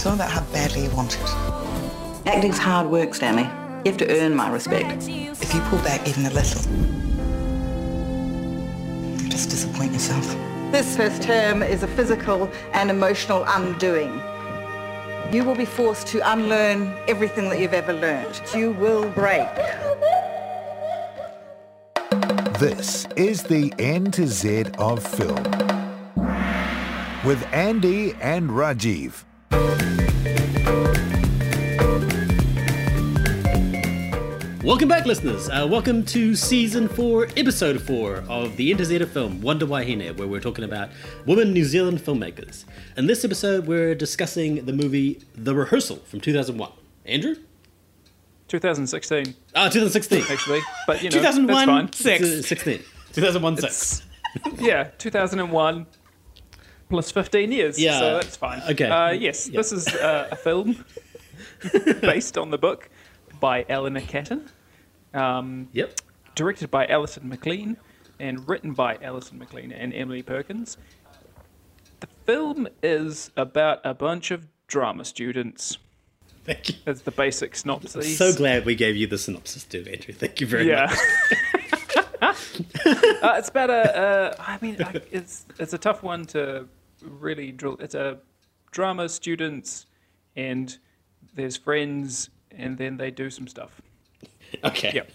It's all about how badly you want it. Acting's hard work, Stanley. You have to earn my respect. If you pull back even a little, you just disappoint yourself. This first term is a physical and emotional undoing. You will be forced to unlearn everything that you've ever learned. You will break. This is the N to Z of film with Andy and Rajeev. Welcome back, listeners. Uh, welcome to season four, episode four of the N to Z of film, Wonder Wahine, where we're talking about women New Zealand filmmakers. In this episode, we're discussing the movie The Rehearsal from 2001. Andrew? 2016, Ah, 2016. actually. But, you know, 2001, that's fine. six. 16. 2001 6. Yeah, 2001 plus 15 years. Yeah, So that's fine. okay. Uh, yes, Yeah. this is uh, a film based on the book by Eleanor Catton, um, Yep. directed by Alison Maclean, and written by Alison Maclean and Emily Perkins. The film is about a bunch of drama students. Thank you. As the basic synopsis. So glad we gave you the synopsis too, Andrew. Thank you very Yeah. much. uh, it's about a. Uh, I mean, I- it's it's a tough one to really drill. It's a drama students, and there's friends, and then they do some stuff. Okay. Yep.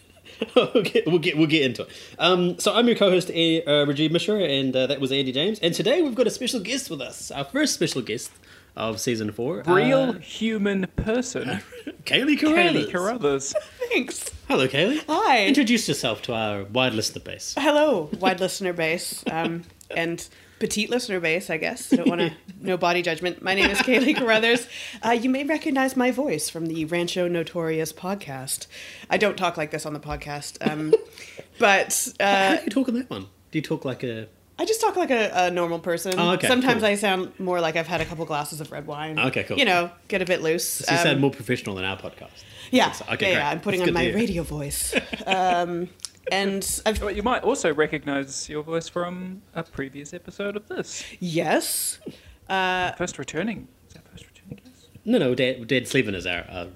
okay, we'll get we'll get into it. Um, so I'm your co-host A- uh, Rajeev Mishra, and uh, that was Andy James. And today we've got a special guest with us, our first special guest of season four, Real uh, human person, Kailey Carruthers. Kailey Carruthers. Thanks. Hello, Kailey. Hi. Introduce yourself to our wide listener base. Hello, wide listener base um, and petite listener base, I guess. Don't want to, no body judgment. My name is Kailey Carruthers. Uh, you may recognize my voice from the Rancho Notorious podcast. I don't talk like this on the podcast, um, but How uh, do you talk on that one? Do you talk like a? I just talk like a, a normal person. Oh, okay, Sometimes cool. I sound more like I've had a couple glasses of red wine. Okay, cool. You know, get a bit loose. So you Um, sound more professional than our podcast. Yeah, Okay, yeah, yeah. I'm putting That's on my radio voice. Um, and I've But you might also recognise your voice from a previous episode of this. yes, First returning. Is that first returning guest? No, no, Dad, Dad Sleven is our. Uh,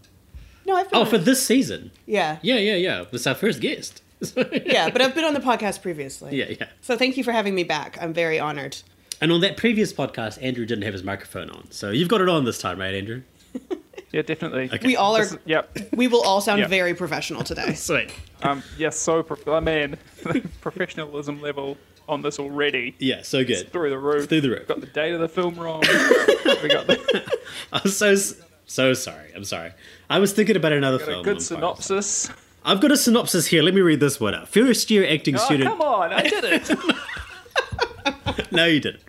no, I've been oh, on- for this season. yeah, Yeah, yeah, yeah. It's our first guest. yeah, but I've been on the podcast previously. yeah, yeah. So thank you for having me back. I'm very honored. And on that previous podcast, Andrew didn't have his microphone on, so you've got it on this time, right, Andrew? Yeah, definitely. Okay. We all are. This yep. We will all sound Yeah. very professional today. Sweet. Um, yes, so prof- oh, man, professionalism level on this already. Yeah, so It's good. through the roof. Through the roof. Got the date of the film wrong. we got the I'm so so sorry. I'm sorry. I was thinking about another got film. a good synopsis. I've got a synopsis here. Let me read this one out. First year acting Oh, student. come on, I did it. No, you didn't.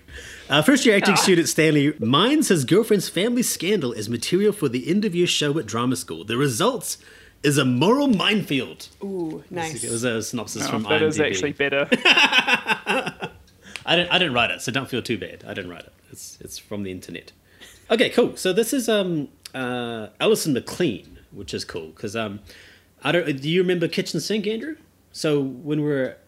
Uh, first year acting student Stanley mines his girlfriend's family scandal as material for the end of year show at drama school. The results is a moral minefield. Ooh, nice. It was a synopsis Oh, from that IMDb. is actually better. I didn't. I didn't write it, so don't feel too bad. I didn't write it. It's it's from the internet. Okay, cool. So this is um uh Alison Maclean, which is cool because um I don't. Do you remember Kitchen Sink, Andrew? So when we were at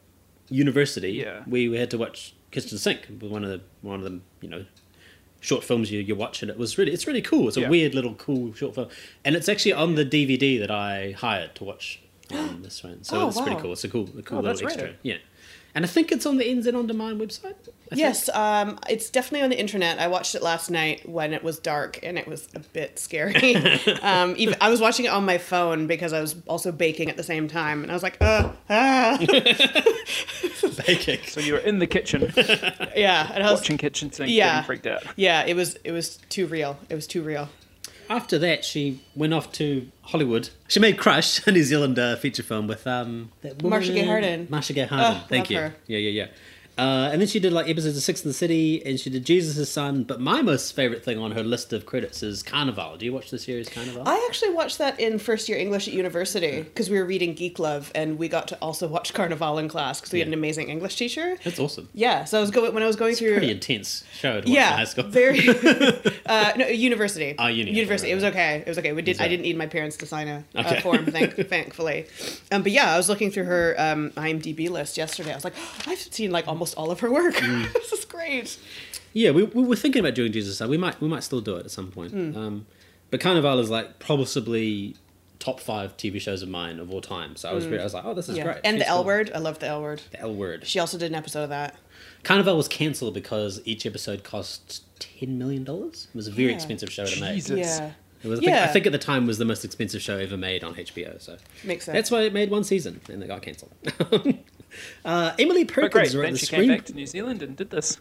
university, Yeah. we, we had to watch Kitchen Sink. It was one of the one of the you know short films you, you watch and it was really it's really cool. It's a Yeah. weird little cool short film, and it's actually on the DVD that I hired to watch um, this one. So Oh, it's pretty cool. It's a cool a cool Oh, little extra. rad. Yeah. And I think it's on the NZ On Demand website. I. Yes, um, it's definitely on the internet. I watched it last night when it was dark, and it was a bit scary. um, even I was watching it on my phone because I was also baking at the same time, and I was like, uh, ah. baking. so you were in the kitchen yeah, and I was, watching Kitchen Sink Yeah. getting freaked out. yeah, it was it was too real. It was too real. After that, she went off to Hollywood. She made Crush, a New Zealand uh, feature film with um, Marcia Gay Harden. Marcia Gay Harden. Oh, Thank you. her. Yeah, yeah, yeah. Uh, and then she did like episodes of Sex and the City, and she did Jesus' Son. But my most favorite thing on her list of credits is Carnival. Do you watch the series Carnival? I actually watched that in first year English at university because we were reading Geek Love, and we got to also watch Carnival in class because we had an amazing English teacher. That's awesome. Yeah, so I was going when I was going through. Pretty intense show to watch in yeah, high school. very. uh, no, university. Oh, uni, University. right, It was okay. It was okay. We did. I didn't need my parents to sign a, Okay. a form. Thank, thankfully. Um, but yeah, I was looking through her um, IMDb list yesterday. I was like, I've seen like almost all of her work. Mm. this is great. Yeah, we, we were thinking about doing Jesus. So we might we might still do it at some point. Hmm. Um, but Carnival is like possibly top five TV shows of mine of all time. So I was really, I was like, oh, this is. Yeah. great. And the L cool. word. I love the L word. The L word. She also did an episode of that. Carnival was cancelled because each episode cost ten million dollars. It was a very Yeah. expensive show to make. Jesus. Yeah. It was, I, think, Yeah. I think at the time was the most expensive show ever made on HBO. So Makes sense. that's why it made one season and it got cancelled. uh, Emily Perkins great, wrote the she screen. came back to New Zealand and did this.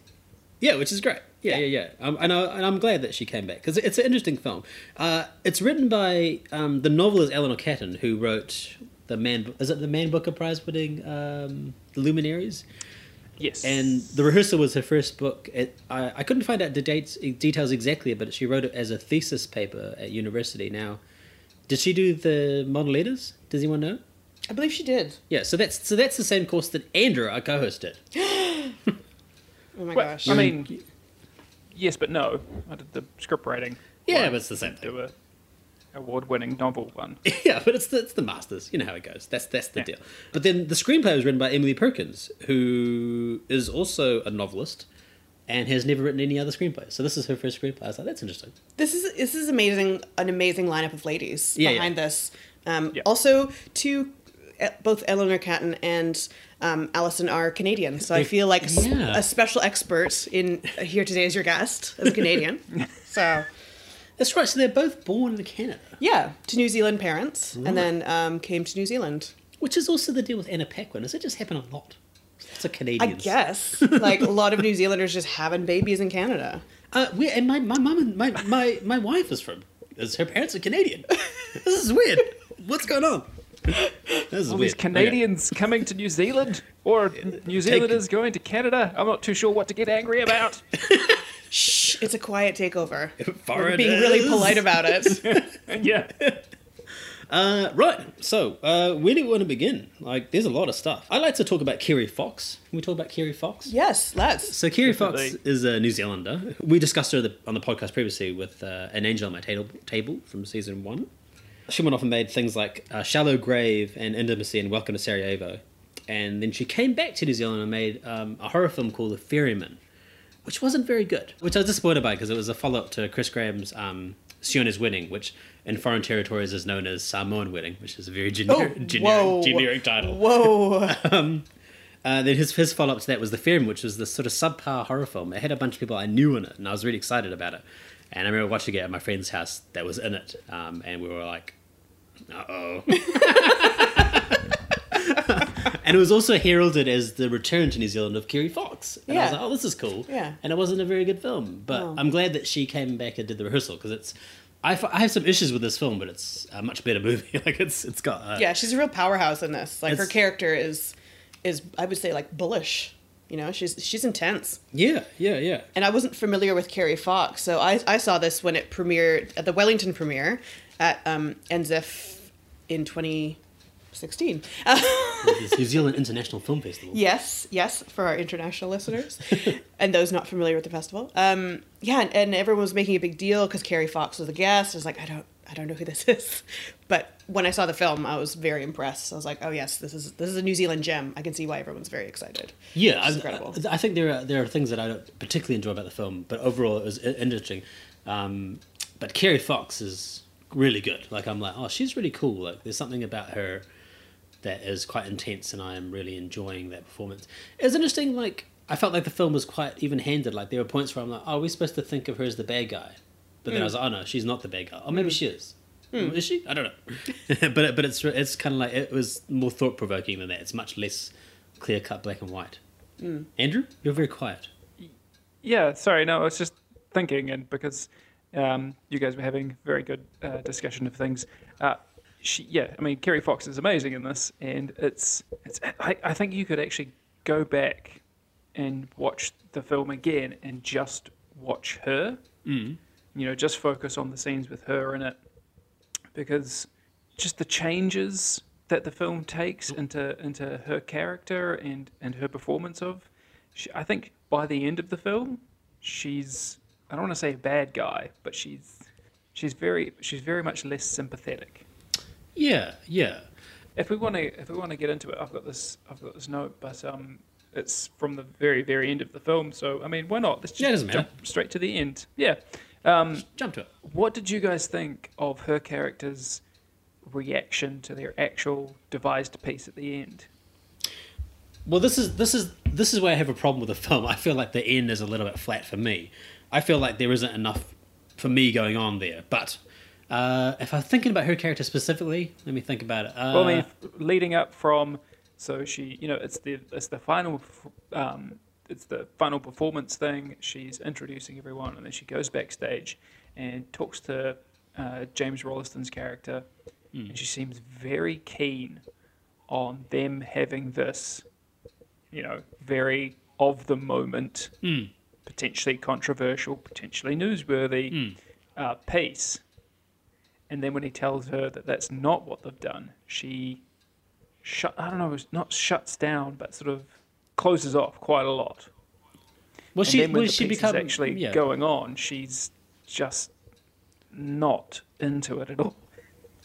Yeah, which is great. Yeah, yeah, yeah. Um, and, I, and I'm glad that she came back because it's an interesting film. Uh, it's written by um, the novelist Eleanor Catton, who wrote the Man. Is it the Man Booker Prize winning um, Luminaries? Yes. And the rehearsal was her first book. It, I, I couldn't find out the dates details exactly, but she wrote it as a thesis paper at university. Now, did she do the model letters? Does anyone know? I believe she did. Yeah, so that's so that's the same course that Andrew, our co-host, did. Oh my Well, gosh. I mean, yes, but no. I did the script writing. Yeah, one. but it's the same thing. Do a award-winning novel one. Yeah, but it's the, it's the masters. You know how it goes. That's that's the Yeah. deal. But then the screenplay was written by Emily Perkins, who is also a novelist and has never written any other screenplays. So this is her first screenplay. I was like, that's interesting. This is this is amazing. An amazing lineup of ladies Yeah, behind yeah. this. Um, Yeah. Also, two, both Eleanor Catton and um, Alison are Canadian, so I feel like Yeah. a special expert in uh, here today as your guest as a Canadian. so That's right. So they're both born in Canada, yeah, to New Zealand parents, and then um, came to New Zealand. which is also the deal with Anna Paquin. Does it just happen a lot? Lots of I Canadians. guess like a lot of New Zealanders just having babies in Canada. Uh, we, and my my mum and my, my my wife is from. Is her parents are Canadian? this is weird. What's going on? This is All weird. these Canadians coming to New Zealand, or New Zealanders going to Canada. I'm not too sure what to get angry about. Shh, it's a quiet takeover. Foreigners. Being really polite about it. yeah. Uh, right. So, uh, where do we want to begin? Like, there's a lot of stuff. I like to talk about Kerry Fox. Can we talk about Kerry Fox? yes, let's. So, Kerry Fox is a New Zealander. We discussed her the, on the podcast previously with uh, An Angel on My table, table from season one. She went off and made things like uh, Shallow Grave and Intimacy and Welcome to Sarajevo. And then she came back to New Zealand and made um, a horror film called The Ferryman, which wasn't very good. Which I was disappointed by because it was a follow up to Chris Graham's um, Sione's Wedding, which in foreign territories is known as Samoan Wedding, which is a very generic, Oh, generic, generic title. Whoa. Uh, then his, his follow up to that was The Ferryman, which was this sort of subpar horror film. It had a bunch of people I knew in it, and I was really excited about it. And I remember watching it at my friend's house that was in it, um, and we were like, uh oh. and it was also heralded as the return to New Zealand of Kerry Fox. And I was Yeah. like, oh, this is cool. Yeah. And it wasn't a very good film. But No. I'm glad that she came back and did the rehearsal because it's. I, f- I have some issues with this film, but it's a much better movie. like it's it's got uh, yeah, she's a real powerhouse in this. Like her character is is I would say like bullish. You know, she's she's intense. yeah yeah yeah And I wasn't familiar with Kerry Fox, so I, I saw this when it premiered at the Wellington premiere at um, NZIF in 2016. It's New Zealand International Film Festival. Yes, yes, for our international listeners and those not familiar with the festival. Um, yeah, and, and everyone was making a big deal because Kerry Fox was a guest. I was like, I don't, I don't know who this is, but when I saw the film, I was very impressed. I was like, oh yes, this is this is a New Zealand gem. I can see why everyone's very excited. Yeah, I, incredible. I, I think there are there are things that I don't particularly enjoy about the film, but overall it was interesting. Um, but Kerry Fox is really good. Like I'm like, oh, she's really cool. Like there's something about her that is quite intense, and I am really enjoying that performance. It's interesting. Like I felt like the film was quite even handed. Like there were points where I'm like, oh, we're supposed to think of her as the bad guy, but then I was hmm. like, oh no, she's not the bad guy. Or maybe hmm. she is. Hmm. Is she? I don't know. but but it's it's kind of like it was more thought provoking than that. It's much less clear cut black and white. Andrew, you're very quiet. Yeah, sorry, no, I was just thinking, and because um, you guys were having very good uh, discussion of things, uh, she, yeah, I mean, Kerry Fox is amazing in this, and it's, it's I, I think you could actually go back and watch the film again and just watch her, mm. you know, just focus on the scenes with her in it, because just the changes that the film takes into into her character and and her performance of she, I think by the end of the film she's I don't want to say a bad guy but she's she's very she's very much less sympathetic Yeah, yeah. if we want to if we want to get into it I've got this I've got this note but um it's from the very very end of the film. So I mean, why not? Let's just Yeah, it doesn't matter. jump straight to the end. Yeah. Um, Jump to it. what did you guys think of her character's reaction to their actual devised piece at the end? Well, this is this is this is where I have a problem with the film. I feel like the end is a little bit flat for me. I feel like there isn't enough for me going on there. But uh, if I'm thinking about her character specifically, let me think about it. Uh, Well, I mean, leading up from so she, you know, it's the it's the final, um, it's the final performance thing. She's introducing everyone, and then she goes backstage and talks to uh, James Rolleston's character, and she seems very keen on them having this, you know, very of the moment, potentially controversial, potentially newsworthy uh, piece. And then when he tells her that that's not what they've done, she shut. I don't know, not shuts down, but sort of closes off quite a lot. Well, And she then when the she piece become is actually yeah. going on, she's just not into it at all.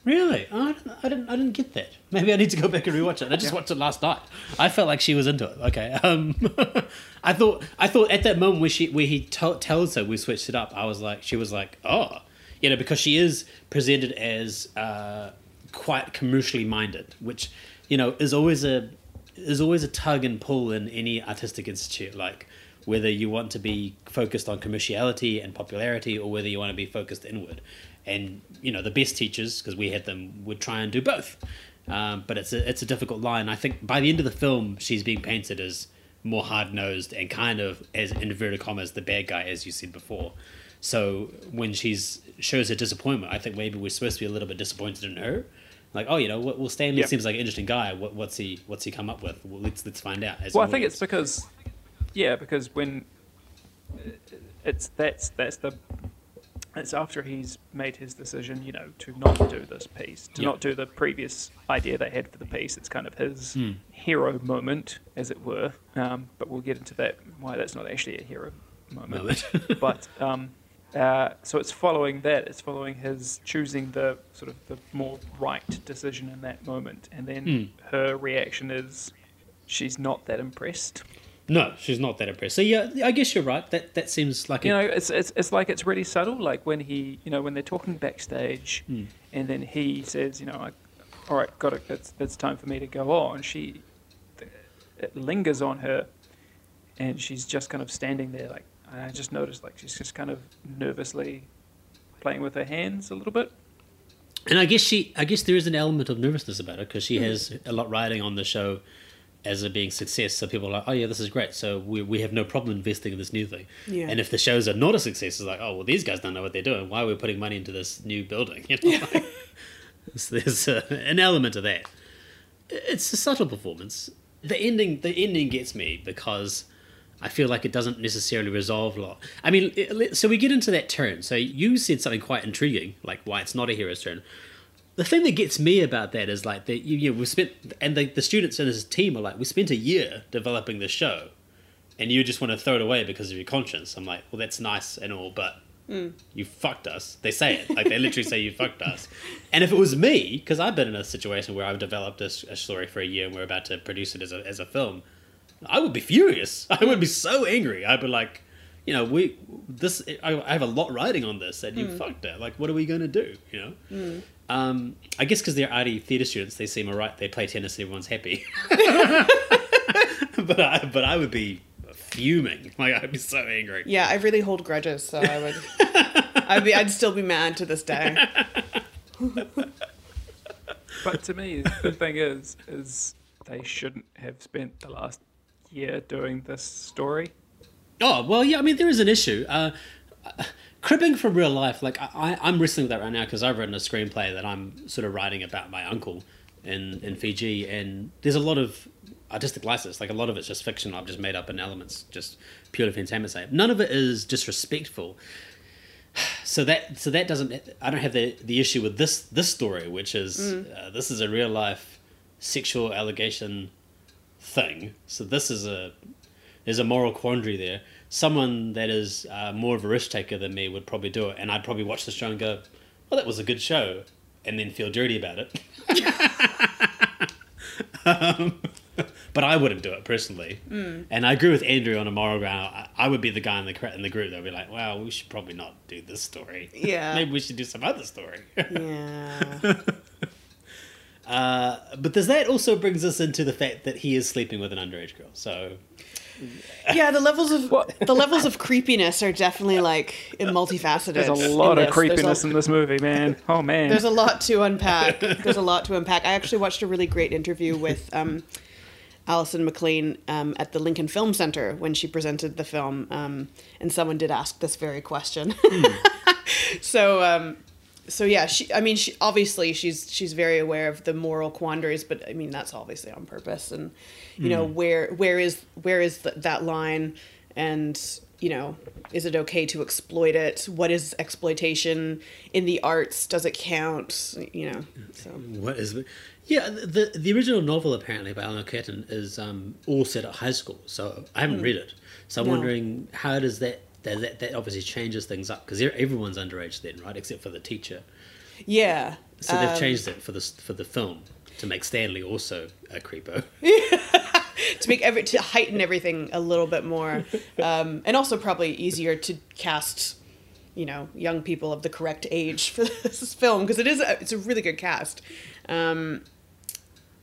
Really? Oh, I, didn't, I didn't. I didn't get that. Maybe I need to go back and rewatch it. I just watched it last night. I felt like she was into it. Okay. Um, I thought. I thought at that moment where she where he t- tells her we switched it up, I was like, she was like, oh, you know, because she is presented as uh, quite commercially minded, which you know is always a is always a tug and pull in any artistic institute. Like whether you want to be focused on commerciality and popularity, or whether you want to be focused inward and you know the best teachers because we had them would try and do both. Um, but it's a it's a difficult line. I think by the end of the film she's being painted as more hard-nosed and kind of as in inverted commas the bad guy as you said before. So when she's shows her disappointment i think maybe we're supposed to be a little bit disappointed in her. Like oh you know well stanley Yeah. seems like an interesting guy. What, what's he what's he come up with? Well, let's let's find out. As Well, I think it's because, yeah, because when it's that's that's the it's after he's made his decision, you know, to not do this piece, to Yeah. not do the previous idea they had for the piece. It's kind of his Hmm. hero moment, as it were. Um, but we'll get into that why that's not actually a hero moment. Moment. but um, uh, so it's following that. It's following his choosing the sort of the more right decision in that moment, and then Hmm. her reaction is she's not that impressed. No she's not that impressed so yeah i guess you're right that that seems like You a, know, it's, it's it's like it's really subtle. Like when he, you know, when they're talking backstage, Hmm. and then he says, you know, I, all right, got it. It's it's time for me to go on. She, it lingers on her, and she's just kind of standing there. Like I just noticed, like she's just kind of nervously playing with her hands a little bit. And I guess she, I guess there is an element of nervousness about it because she has a lot riding on the show as a being success. So people are like, oh yeah, this is great. So we, we have no problem investing in this new thing. Yeah. And if the shows are not a success, it's like, oh well, these guys don't know what they're doing. Why are we putting money into this new building? You know, like, there's uh, an element of that. It's a subtle performance. The ending, the ending gets me because. I feel like it doesn't necessarily resolve a lot. I mean, it- so we get into that turn. So you said something quite intriguing, like why it's not a hero's turn. The thing that gets me about that is like that you, you we spent and the, the students and his team are like we spent a year developing the show, and you just want to throw it away because of your conscience. I'm like, well, that's nice and all, but mm. you fucked us. They say it like they literally say you fucked us. And if it was me, because I've been in a situation where I've developed a story for a year and we're about to produce it as a as a film, I would be furious. I would be so angry. I'd be like, you know, we this I, I have a lot riding on this, and you mm. fucked it. Like, what are we gonna do? You know. Mm. Um, I guess because they're arty theatre students, they seem alright. They play tennis, and everyone's happy. but I, but I would be fuming. Like I'd be so angry. Yeah, I really hold grudges, so I would. I'd be. I'd still be mad to this day. But to me, the thing is, is they shouldn't have spent the last year doing this story. Oh well, yeah. I mean, there is an issue. Uh, cribbing from real life, like I, I'm wrestling with that right now because I've written a screenplay that I'm sort of writing about my uncle in in Fiji, and there's a lot of artistic license. Like a lot of it's just fiction. I've just made up in elements, just purely sake. None of it is disrespectful. So that so that doesn't. I don't have the the issue with this this story, which is uh, this is a real life sexual allegation thing. So this is a there's a moral quandary there. Someone that is uh, more of a risk taker than me would probably do it, and I'd probably watch the show and go, "Well, that was a good show," and then feel dirty about it. um, but I wouldn't do it personally. And I agree with Andrew on a moral ground. I, I would be the guy in the in the group that would be like, "Well, we should probably not do this story. Yeah. maybe we should do some other story." Yeah. Uh, but does that also brings us into the fact that he is sleeping with an underage girl? So Yeah, the levels of What? the levels of creepiness are definitely like multifaceted. There's a lot of this. creepiness a, in this movie, man. Oh man. there's a lot to unpack. There's a lot to unpack. I actually watched a really great interview with um, Alison Maclean um, at the Lincoln Film Center when she presented the film, um, and someone did ask this very question. so, um, so yeah, she. I mean, she obviously she's she's very aware of the moral quandaries, but I mean that's obviously on purpose, and you know where where is where is th- that line, and you know is it okay to exploit it? What is exploitation in the arts? Does it count? You know, so what is? Yeah, the the original novel apparently by Eleanor Catton is um, all set at high school. So I haven't read it. So I'm No. wondering how does that that that, obviously changes things up because everyone's underage then, right? Except for the teacher. yeah. So they've um, changed it for the for the film to make Stanley also a creepo. to make every to heighten everything a little bit more, um, and also probably easier to cast, you know, young people of the correct age for this film because it is a, it's a really good cast. Um,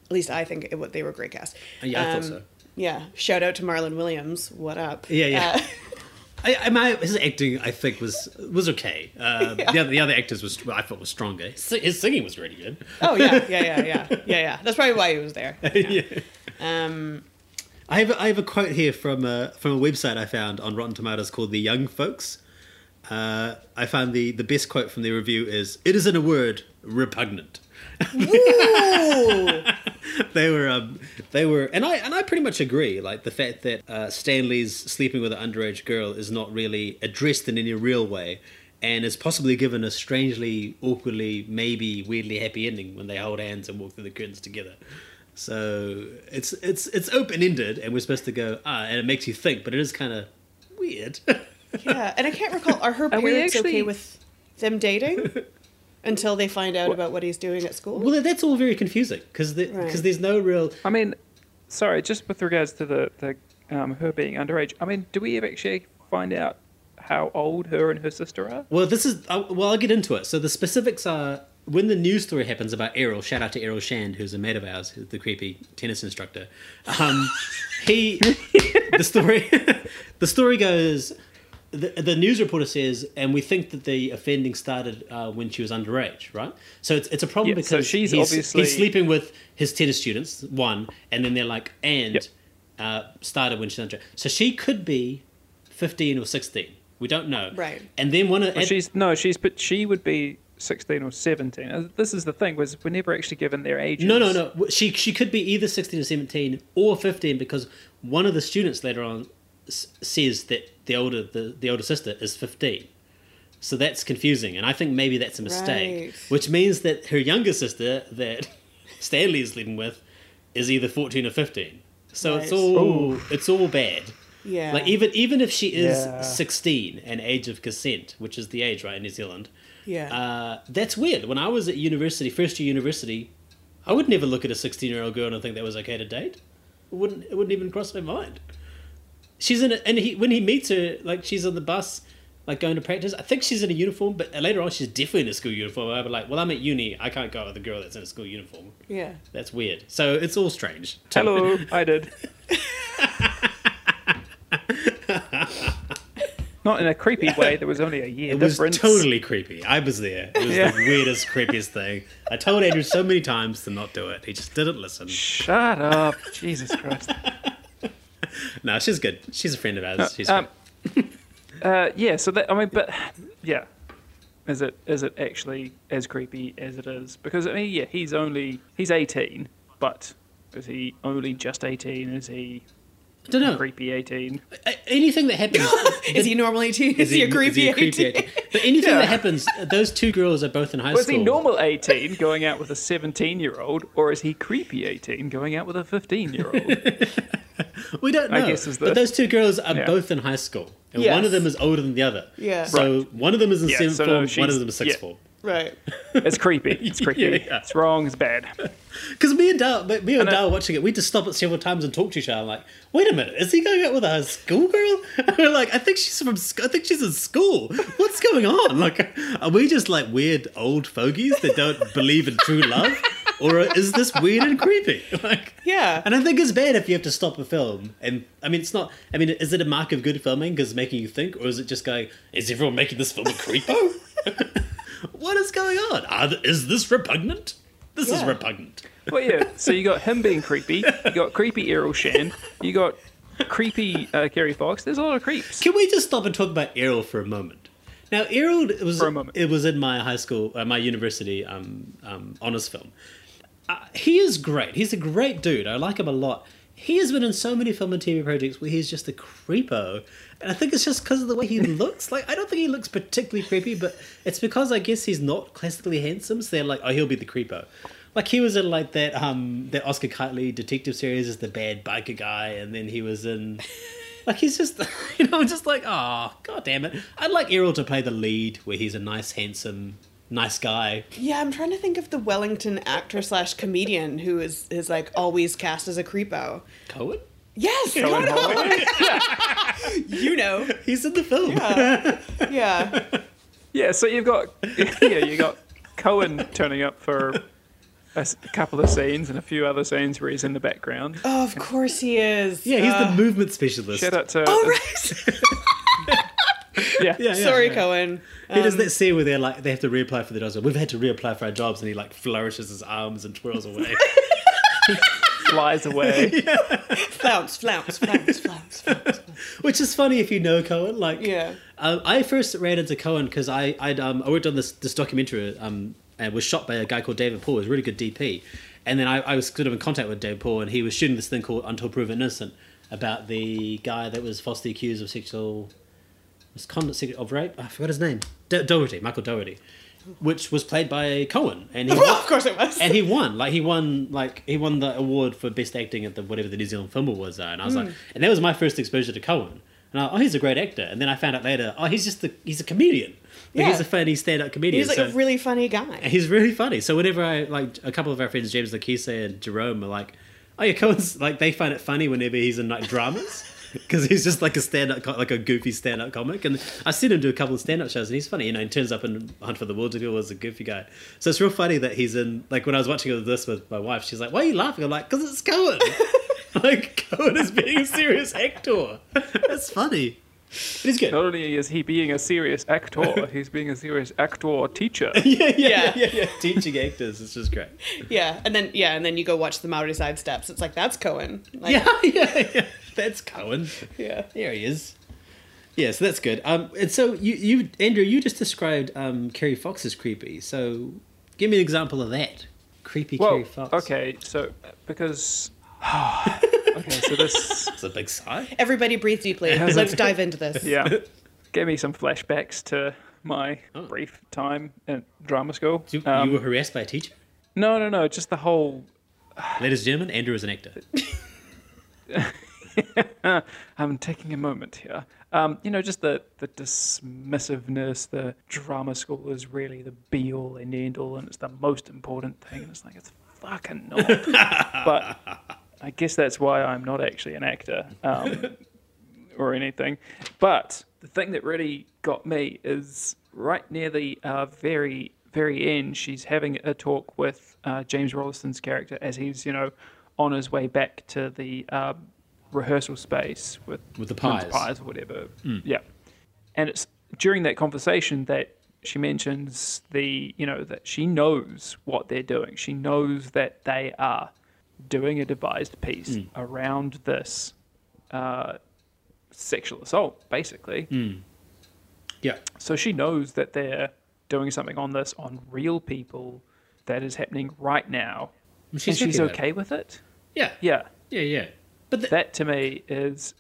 at least I think it, they were a great cast. Yeah, I thought Um, so. Yeah, shout out to Marlon Williams. What up? Yeah, yeah. Uh, I, I my his acting I think was was okay. Uh, the other the other actors was I thought was stronger. His, his singing was really good. oh yeah, yeah, yeah, yeah, yeah, yeah. That's probably why he was there. yeah. Um, I have a, I have a quote here from a from a website I found on Rotten Tomatoes called The Young Folks. Uh, I found the the best quote from their review is "It is in a word repugnant." they were um, they were and I and I pretty much agree. Like the fact that uh, Stanley's sleeping with an underage girl is not really addressed in any real way, and is possibly given a strangely, awkwardly, maybe weirdly happy ending when they hold hands and walk through the curtains together. So it's it's it's open ended, and we're supposed to go ah, and it makes you think, but it is kind of weird. yeah, and I can't recall. Are her Are we parents okay with them dating until they find out about what he's doing at school? well, that's all very confusing because because Right. there's no real. I mean, sorry, just with regards to the, the um, her being underage. I mean, do we ever actually find out how old her and her sister are? Well, this is uh, well, I'll get into it. So the specifics are when the news story happens about Errol. Shout out to Errol Shand, who's a mate of ours, who's the creepy tennis instructor. Um, he, the story, the story goes. The, the news reporter says, and we think that the offending started uh, when she was underage, right? So it's, it's a problem Yeah, so because she's he's, obviously- he's sleeping with his tennis students, one, and then they're like, and Yep. uh, started when she's underage. So she could be 15 or 16. We don't know. Right. And then one of Well, she's no, she's but she would be sixteen or seventeen. Uh, This is the thing was we're never actually given their ages. No, no, no. She she could be either sixteen or seventeen or fifteen because one of the students later on s- says that the older the, the older sister is fifteen. So that's confusing, and I think maybe that's a mistake. Right. Which means that her younger sister that Stanley is living with is either fourteen or fifteen. So it's Right. all it's all bad. yeah. Like even even if she is Yeah. sixteen and age of consent, which is the age right in New Zealand, yeah. uh, that's weird. When I was at university, first year university, I would never look at a sixteen-year-old girl and think that was okay to date. It wouldn't. It wouldn't even cross my mind. She's in, a, and he when he meets her, like she's on the bus, like going to practice. I think she's in a uniform, but later on she's definitely in a school uniform. I'd be like, well, I'm at uni. I can't go out with a girl that's in a school uniform. yeah. That's weird. So it's all strange. Hello, I did. Not in a creepy way. There was only a year It was totally creepy. I was there. It was Yeah. the weirdest, creepiest thing. I told Andrew so many times to not do it. He just didn't listen. Shut up, Jesus Christ. No, she's good. She's a friend of ours. She's Um, good. uh, yeah. So that I mean, but yeah, is it is it actually as creepy as it is? Because I mean, yeah, he's only he's eighteen, but is he only just eighteen? Is he I don't know. creepy eighteen? Anything that happens. Is he normal 18? Is, he a creepy, 18? eighteen? But anything Yeah. that happens, those two girls are both in high Was school. Is he normal 18 going out with a 17 year old, or is he creepy 18 going out with a 15 year old? We don't know. I guess the- But those two girls are Yeah. both in high school, and Yes. one of them is older than the other. Yeah. So one of them is in Yeah, seventh so no, form, one of them is sixth yeah. form. Right. It's creepy. It's creepy. Yeah, yeah. It's wrong. It's bad. Because me and Dale, me and And I- Dale watching it, we just stop it several times and talk to each other. I'm like, wait a minute, is he going out with a schoolgirl? And we're like, I think she's from, sc- I think she's in school. What's going on? Like, are we just like weird old fogies that don't believe in true love, or is this weird and creepy? Like, Yeah. And I think it's bad if you have to stop a film. And I mean, it's not. I mean, is it a mark of good filming because it's making you think, or is it just going, is everyone making this film a creepo? what is going on? Are th- is this repugnant? This is repugnant. Well, yeah. So you got him being creepy. You got creepy Errol Shand. You got creepy uh, Kerry Fox. There's a lot of creeps. Can we just stop and talk about Errol for a moment? Now, Errol it was For a moment. it was in my high school, uh, my university um, um, honors film. Uh, he is great. He's a great dude. I like him a lot. He has been in so many film and TV projects where he's just a creepo, and I think it's just because of the way he looks. Like I don't think he looks particularly creepy, but it's because I guess he's not classically handsome. So they're like, oh, he'll be the creepo. Like he was in like that um that Oscar Kightley detective series as the bad biker guy, and then he was in like he's just you know just like oh god damn it. I'd like Errol to play the lead where he's a nice handsome nice guy. Yeah, I'm trying to think of the Wellington actor slash comedian who is is like always cast as a creepo. Cohen. Yes, Cohen Cohen. You know. He's in the film. Yeah. Yeah. So you've got yeah you got Cohen turning up for a couple of scenes and a few other scenes where he's in the background. Oh, of course he is. Yeah, he's Uh, the movement specialist. Shout out to Oh right. yeah. Yeah, yeah, Sorry, yeah. Cohen. He does Um, that scene where they're like they have to reapply for the jobs. We've had to reapply for our jobs, and he like flourishes his arms and twirls away. flies away. flounce, flounce, flounce, flounce, flounce. Which is funny if you know Cohen. Like, Yeah. um, I first ran into Cohen because I I'd, um, I worked on this this documentary um, and was shot by a guy called David Paul. He was a really good DP, and then I, I was sort of in contact with David Paul, and he was shooting this thing called Until Proven Innocent about the guy that was falsely accused of sexual misconduct of rape. I forgot his name. Do- Doherty, Michael Doherty, which was played by Cohen, and he Well, of course it was. and he won. Like he won. Like he won the award for best acting at the whatever the New Zealand Film Awards are. And I was Hmm. like, and that was my first exposure to Cohen. And I, oh, he's a great actor. And then I found out later, oh, he's just the he's a comedian. Like, Yeah. He's a funny stand-up comedian. He's like so- a really funny guy. he's really funny. So whenever I like a couple of our friends, James Lakise and Jerome, are like, "Oh yeah, Cohen's like they find it funny whenever he's in like dramas." Because he's just like a stand-up, like a goofy stand-up comic, and I've seen him do a couple of stand-up shows, and he's funny. You know, he turns up in Hunt for the Wilderkill as a goofy guy. So it's real funny that he's in. Like when I was watching this with my wife, she's like, "Why are you laughing?" I'm like, "Cause it's Cohen." like Cohen is being a serious actor. That's funny. But he's good. Not only is he being a serious actor, he's being a serious actor teacher. Yeah, yeah, yeah, Yeah. yeah, yeah. Teaching actors, it's just great. Yeah, and then yeah, and then you go watch the Maori side steps. It's like that's Cohen. Like, Yeah, yeah, yeah. That's Cohen. yeah. There he is. Yeah, so that's good. Um, and so you, you, Andrew, you just described um, Kerry Fox as creepy. So give me an example of that. Creepy Well, Kerry Fox. okay, so because okay, so this That's a big sigh. Everybody breathe deeply. Let's dive into this. yeah Give me some flashbacks to my brief time at drama school. You, Um, you were harassed by a teacher? no, no, no, just the whole. Ladies and gentlemen, Andrew is an actor. I'm taking a moment here. Um, you know, just the, the dismissiveness, the drama school is really the be all and end all, and it's the most important thing. And it's like, it's fucking not. but I guess that's why I'm not actually an actor um, or anything. But the thing that really got me is right near the uh, very, very end, she's having a talk with uh, James Rolleston's character as he's, you know, on his way back to the uh, rehearsal space with, With the pies. pies or whatever. Hmm. Yeah. And it's during that conversation that she mentions the, you know, that she knows what they're doing. She knows that they are doing a devised piece hmm. around this uh, sexual assault, basically. Hmm. Yeah. So she knows that they're doing something on this on real people that is happening right now. She's and she's okay it. okay with it. Yeah. Yeah. Yeah, yeah. But the, That to me is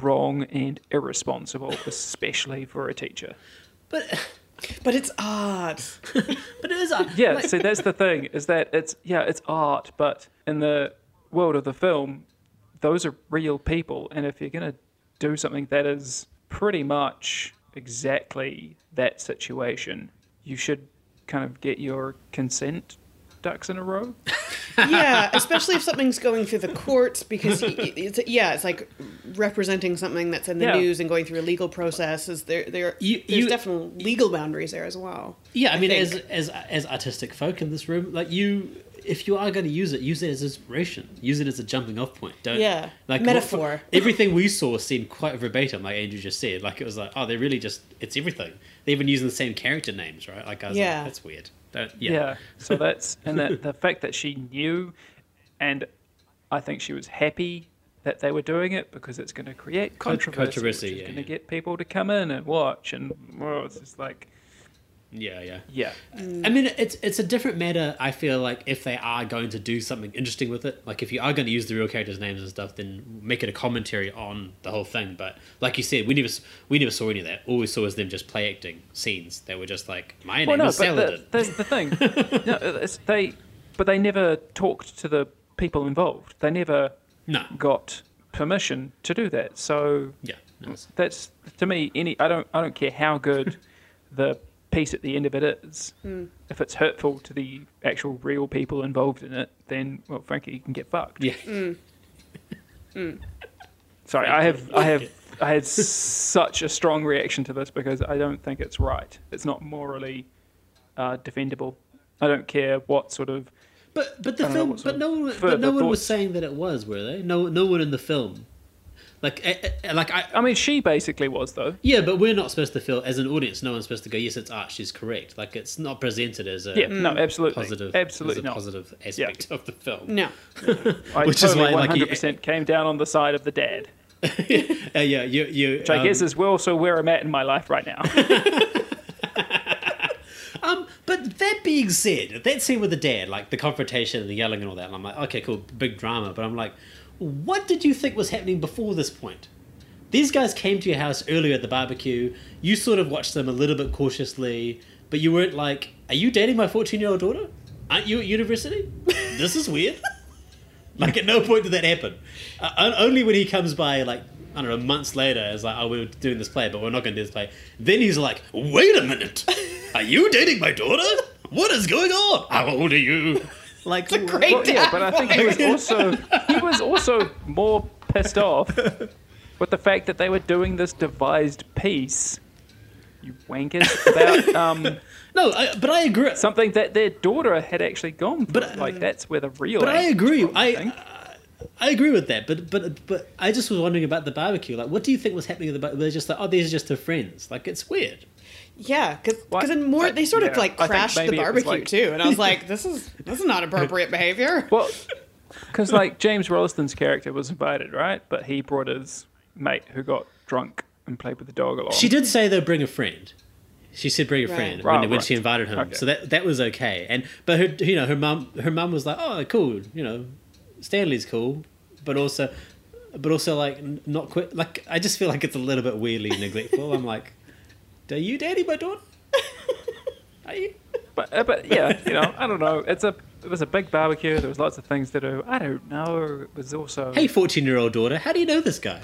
wrong and irresponsible, especially for a teacher. but But it's art. but it is art. Yeah, like- see, that's the thing is that it's yeah, it's art, but in the world of the film, those are real people, and if you're gonna do something that is pretty much exactly that situation, you should kind of get your consent ducks in a row. yeah, especially if something's going through the courts because he, it's yeah, it's like representing something that's in the Yeah. news and going through a legal process. Is there there You- there's you- definitely legal boundaries there as well. Yeah, I, mean, as think. as as artistic folk in this room, like you, if you are going to use it, use it as inspiration. Use it as a jumping off point. Don't Yeah, like metaphor. everything we saw seemed quite verbatim, like Andrew just said. Like it was like, oh, they're really just it's everything. They're even using the same character names, right? Like I was Yeah. like, that's weird. Don't, Yeah. yeah. So that's and the the fact that she knew, and I think she was happy that they were doing it because it's going to create controversy. controversy, which is yeah, going to yeah. get people to come in and watch, and well, it's just like yeah, yeah. yeah, mm. I mean, it's it's a different matter. I feel like if they are going to do something interesting with it, like if you are going to use the real characters' names and stuff, then make it a commentary on the whole thing. But like you said, we never we never saw any of that. All we saw was them just play acting scenes that were just like my Well, name no, is Saladin. the, the, the thing, no, it's, they, but they never talked to the people involved. They never no, got permission to do that. So yeah, no, it's- that's to me. Any I don't I don't care how good the piece at the end of it is. Hmm. If it's hurtful to the actual real people involved in it, then well, frankly, you can get fucked. yeah. Hmm. Hmm. Sorry, I have I have I had such a strong reaction to this because I don't think it's right. It's not morally uh, defendable. I don't care what sort of But but the I don't know film, what sort but no one, but no one was saying that it was, were they? No, no one in the film. Like, eh, eh, like I, I mean, she basically was though. yeah, but we're not supposed to feel as an audience. No one's supposed to go, yes, it's art. She's correct. Like, it's not presented as a Yeah, no, absolutely, positive, absolutely as a not. positive aspect of the film. No, I Which is why, like, you- 100% came down on the side of the dad, Uh, yeah, you, you. which I um, guess is well so where I'm at in my life right now. Um, but that being said, that scene with the dad, like the confrontation and the yelling and all that, and I'm like, okay, cool, big drama. But I'm like, what did you think was happening before this point? These guys came to your house earlier at the barbecue. You sort of watched them a little bit cautiously, but you weren't like, are you dating my 14 year old daughter? Aren't you at university? this is weird. like, at no point did that happen. Uh, only when he comes by, like, I don't know, months later, it's like, oh, we were doing this play, but we're not going to do this play. Then he's like, wait a minute. Are you dating my daughter? What is going on? How old are you? Like, it's a great Well, yeah, but I think he was also he was also more pissed off with the fact that they were doing this devised piece. You wankers about um, no, I, but I agree. something that their daughter had actually gone through. But, uh, like that's where the real. But I agree. I, think. I I agree with that. But but but I just was wondering about the barbecue. Like, what do you think was happening at the barbecue? They're just like, oh, these are just her friends. Like, it's weird. Yeah, because What? then more I- they sort of yeah, like crashed the maybe it was barbecue like- too, and I was like, this is this is not appropriate behavior. Well, because like James Rolleston's character was invited, right? But he brought his mate who got drunk and played with the dog along. She did say they'll bring a friend. She said bring a Right. friend Right, when, when right. she invited him. Okay. So that that was okay. And but her you know her mum her mum was like oh cool you know Stanley's cool, but also but also like not quit like I just feel like it's a little bit weirdly neglectful. I'm like, are you dating my daughter? Are you? But, uh, but yeah, you know, I don't know. It's a it was a big barbecue. There was lots of things to do. I don't know. It was also Hey, fourteen year old daughter, how do you know this guy?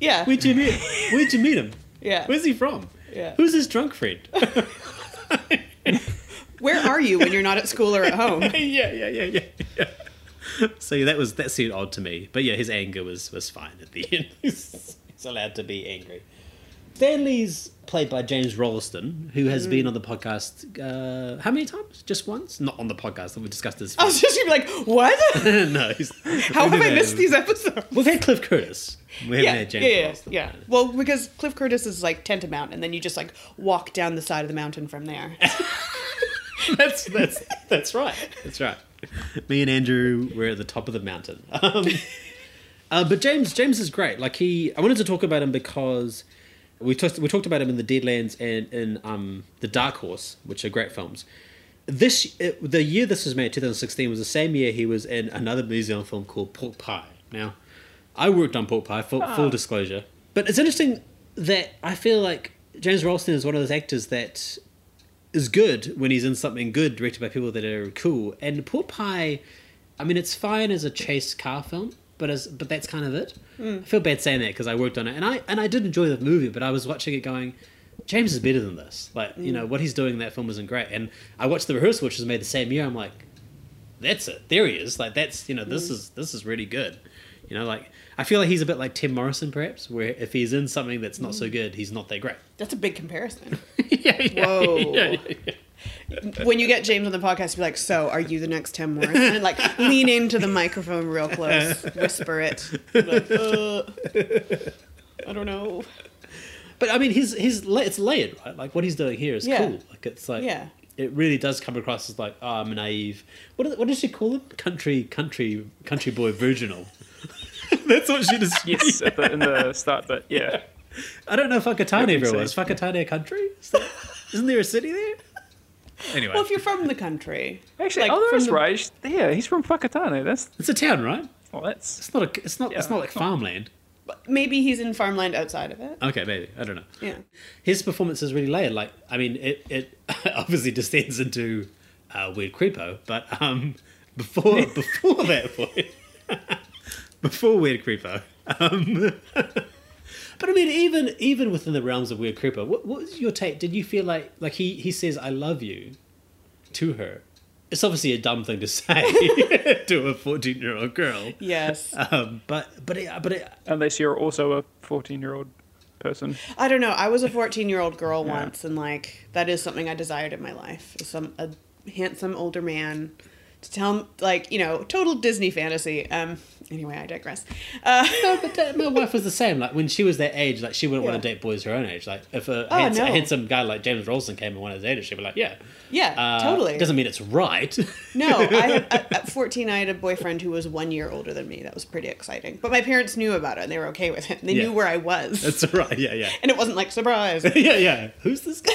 Yeah, Where'd you meet? Where'd you meet him? yeah. Where's he from? Yeah. Who's his drunk friend? Where are you when you're not at school or at home? yeah, yeah, yeah, yeah, yeah. So yeah, that was that seemed odd to me, but yeah, his anger was was fine at the end. he's, he's allowed to be angry. Stanley's played by James Rolleston, who has been on the podcast uh, how many times? Just once? Not on the podcast that we discussed this. I was just gonna be like, what? no, How we've I missed these episodes? We've had Cliff Curtis. We haven't Yeah, had James yeah, yeah. Well, because Cliff Curtis is like Tentamount, and then you just like walk down the side of the mountain from there. that's that's that's right. That's right. Me and Andrew were at the top of the mountain. Um, uh, but James James is great. Like he, I wanted to talk about him because we talked we talked about him in the Deadlands and in um, the Dark Horse, which are great films. This it, the year this was made, 2016, was the same year he was in another New Zealand film called Pork Pie. Now, I worked on Pork Pie, full, full disclosure. But it's interesting that I feel like James Rolleston is one of those actors that is good when he's in something good directed by people that are cool. And Pork Pie, I mean, it's fine as a chase car film, but as but that's kind of it. Mm. I feel bad saying that because I worked on it, and I and I did enjoy the movie, but I was watching it going. James is better than this. Like, you know, mm. what he's doing in that film isn't great. And I watched the rehearsal, which was made the same year. I'm like, that's it. There he is. Like that's you know this mm. is this is really good. You know, like I feel like he's a bit like Tem Morrison, perhaps, where if he's in something that's not so good, he's not that great. That's a big comparison. yeah, yeah, Whoa. yeah, yeah. When you get James on the podcast, be like, "So, are you the next Tem Morrison?" And like, lean into the microphone real close, whisper it. Like, uh, I don't know. But I mean, his his it's layered, right? Like what he's doing here is Yeah. cool. Like it's like Yeah. it really does come across as like, oh, I'm naive. What is, what does she call him? Country country country boy virginal. That's what she does. Yes, at the, in the start, but yeah. I don't know if Whakatane Yeah, ever was. sense. Whakatane a country? Is that, isn't there a city there? Anyway, Well, if you're from the country, Actually, Like, oh, from the- right. Yeah, he's from Whakatane. That's it's a town, right? well, that's It's not a. It's not. It's not like farmland. maybe he's in farmland outside of it. Okay, maybe I don't know. Yeah. His performance is really layered. Like, I mean, it it obviously descends into uh, weird creepo, but um, before before that point, before weird creepo, um, but I mean, even even within the realms of weird creepo, what, what was your take? Did you feel like like he he says "I love you" to her? It's obviously a dumb thing to say to a fourteen year old girl. Yes. Um, but but it, but it, unless you're also a 14 year old person. I don't know. I was a 14 year old girl once, and like that is something I desired in my life. Some a handsome older man to tell like you know, total Disney fantasy. Um. Anyway, I digress. Uh, No, but that, my wife was the same. Like when she was that age, like she wouldn't want to date boys her own age. Like if a, Oh, handsome, no. a handsome guy like James Rolleston came and wanted to date her, she'd be like, yeah, yeah, Uh, totally. Doesn't mean it's right. No, I had, at, at 14, I had a boyfriend who was one year older than me. That was pretty exciting. But my parents knew about it and they were okay with it. They Yeah. knew where I was. That's right. Yeah, yeah, and it wasn't like, surprise. yeah, yeah. Who's this guy?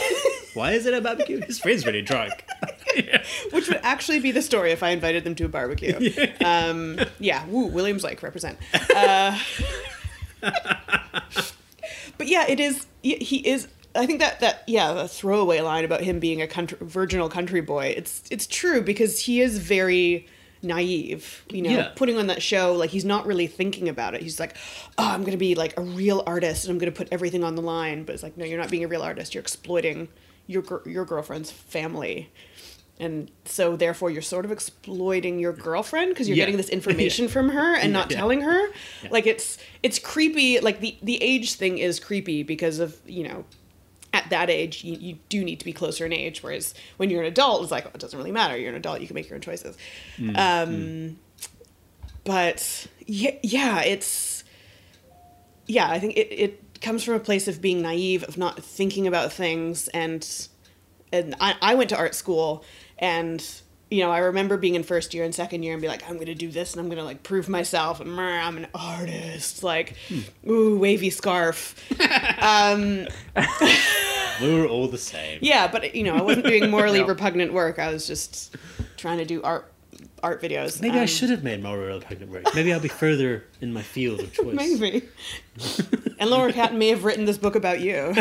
Why is it a barbecue? His friend's really drunk. Which would actually be the story if I invited them to a barbecue. Yeah, um, yeah woo, Williams Lake, represent. Uh, but yeah, it is, he is, I think that, that yeah, the throwaway line about him being a country, virginal country boy, it's, it's true because he is very naive, you know, Yeah. putting on that show, like he's not really thinking about it. He's like, oh, I'm going to be like a real artist and I'm going to put everything on the line. But it's like, no, you're not being a real artist. You're exploiting your, your girlfriend's family and so therefore you're sort of exploiting your girlfriend because you're Yeah. getting this information from her and not Yeah. telling her? Like it's it's creepy like the the age thing is creepy because of you know at that age you, you do need to be closer in age whereas when you're an adult it's like oh, it doesn't really matter. You're an adult you can make your own choices. Um but yeah yeah it's yeah i think it, it comes from a place of being naive of not thinking about things and and I, I went to art school and you know i remember being in first year and second year and be like i'm gonna do this and i'm gonna like prove myself and i'm an artist like hmm. ooh wavy scarf we um, were all the same. yeah but you know i wasn't doing morally Yeah. repugnant work i was just trying to do art art videos Maybe I Um, should have made more repugnant work. Maybe I'll be further in my field of choice. maybe and laura catton may have written this book about you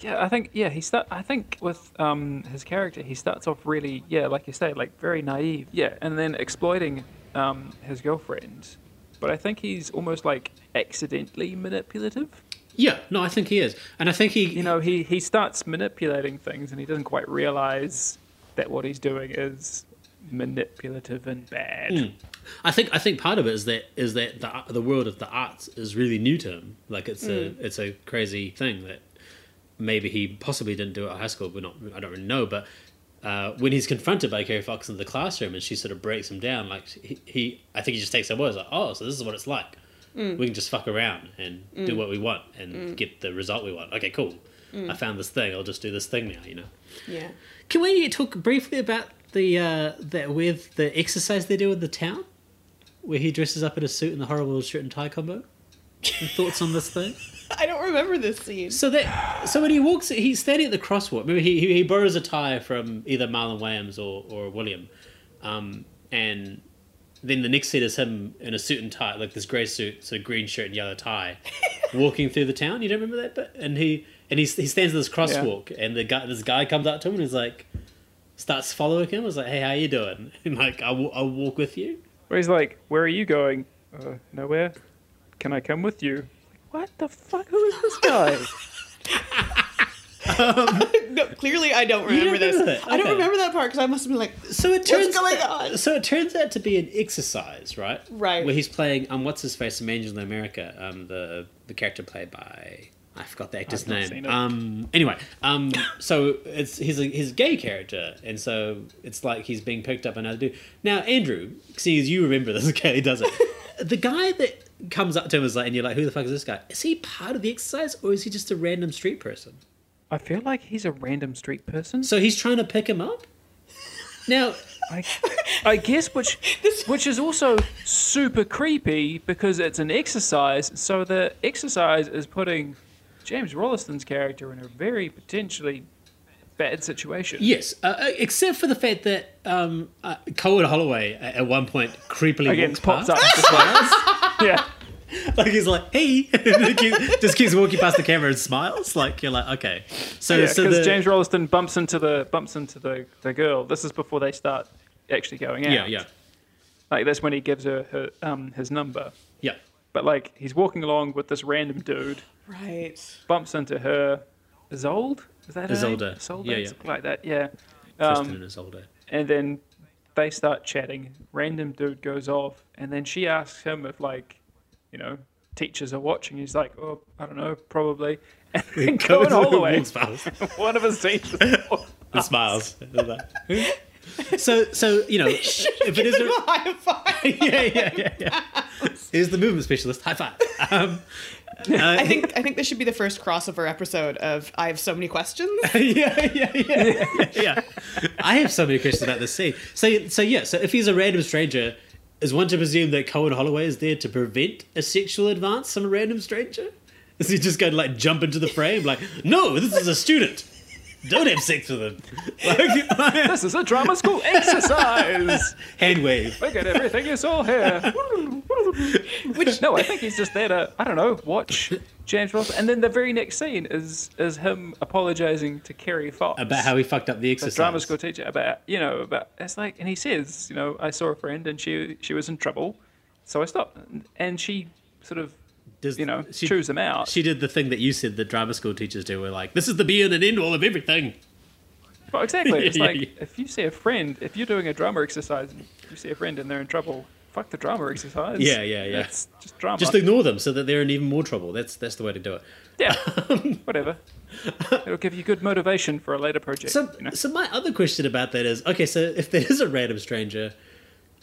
Yeah, I think yeah he start. I think with um his character, he starts off really yeah, like you say, like very naive. Yeah, and then exploiting um his girlfriend. But I think he's almost like accidentally manipulative. Yeah, no, I think he is, and I think he, You know, he he starts manipulating things, and he doesn't quite realize that what he's doing is manipulative and bad. Hmm. I think I think part of it is that is that the the world of the arts is really new to him. Like it's a hmm. it's a crazy thing that maybe he possibly didn't do it at high school, but not I don't really know. But uh, when he's confronted by Kerry Fox in the classroom and she sort of breaks him down, like he, he I think he just takes her words like, oh, so this is what it's like. Hmm. We can just fuck around and do what we want and get the result we want. Okay, cool. I found this thing. I'll just do this thing now. You know. yeah Can we talk briefly about the uh, that with the exercise they do in the town, where he dresses up in a suit and the horrible shirt and tie combo? Thoughts on this thing? i don't remember this scene So that so when he walks, he's standing at the crosswalk. Remember, he he, he borrows a tie from either Marlon Wayans or or William, um, and then the next scene is him in a suit and tie, like this grey suit, so green shirt and yellow tie, walking through the town. You don't remember that bit? And he and he he stands at this crosswalk, and the guy this guy comes up to him and he's like. Starts following him. Was like, "Hey, how you doing?" And like, "I'll, I'll walk with you." Where he's like, "Where are you going? Uh, nowhere. Can I come with you?" What the fuck? Who is this guy? no, clearly I don't remember remember this. that? I don't remember that part because I must have been like, So it turns going out, on? So it turns out to be an exercise, right? Right. Where he's playing um what's his face from Angels in America, um the the character played by I forgot the actor's name. Um anyway, um so it's he's a he's a gay character and so it's like he's being picked up by another dude. Now Andrew, seeing as you remember this, Kelly does it. the guy that comes up to him is like and you're like, Who the fuck is this guy? Is he part of the exercise or is he just a random street person? I feel like he's a random street person. So he's trying to pick him up? Now I, I guess which which is also super creepy because it's an exercise. So the exercise is putting James Rolleston's character in a very potentially bad situation. Yes, uh, uh, except for the fact that um, uh, Cohen Holloway at, at one point creepily Again, pops past. up. Yeah. like he's like, "Hey," he just keeps walking past the camera and smiles. Like you're like, okay. So, Yeah, so the, James Rolliston bumps into the bumps into the, the girl. This is before they start actually going out. yeah, yeah, Like that's when he gives her, her um his number. yeah. But like he's walking along with this random dude, right. bumps into her. Isolde? Is that her name? Isolde. Isolde? Yeah, yeah. Like that. Yeah. Tristan Um, and Isolde. and then they start chatting. Random dude goes off, and then she asks him if like, you know, teachers are watching. He's like, oh, I don't know, probably. And then Cohen Holloway, walks past one of his teachers. and smiles. so, so you know, if it is a, High five. yeah, yeah, yeah, yeah. Is the movement specialist? High five. Um, I think I think this should be the first crossover episode of I have so many questions. yeah, yeah, yeah, yeah, yeah. I have so many questions about this scene. So, so yeah. So, if he's a random stranger, is one to presume that Cohen Holloway is there to prevent a sexual advance from a random stranger? Is he just going to like jump into the frame, like, no, this is a student. Don't have sex with him. Like, this is a drama school exercise. hand wave. Look at everything you saw here. Which no, I think he's just there to I don't know watch James Ross, and then the very next scene is is him apologizing to Kerry Fox About how he fucked up the the exercise. drama school teacher about you know about it's like and he says you know I saw a friend and she she was in trouble, so I stopped and she sort of Does- you know she- chews them out. She did the thing that you said that drama school teachers do. We're like, this is the be and end all of everything. Well, exactly. It's Yeah, like yeah. if you see a friend, if you're doing a drama exercise and you see a friend and they're in trouble, fuck the drama exercise. Yeah, yeah, yeah. It's just drama. Just ignore them so that they're in even more trouble. That's that's the way to do it. yeah, whatever. It'll give you good motivation for a later project. So, you know? so my other question about that is, okay, so if there is a random stranger,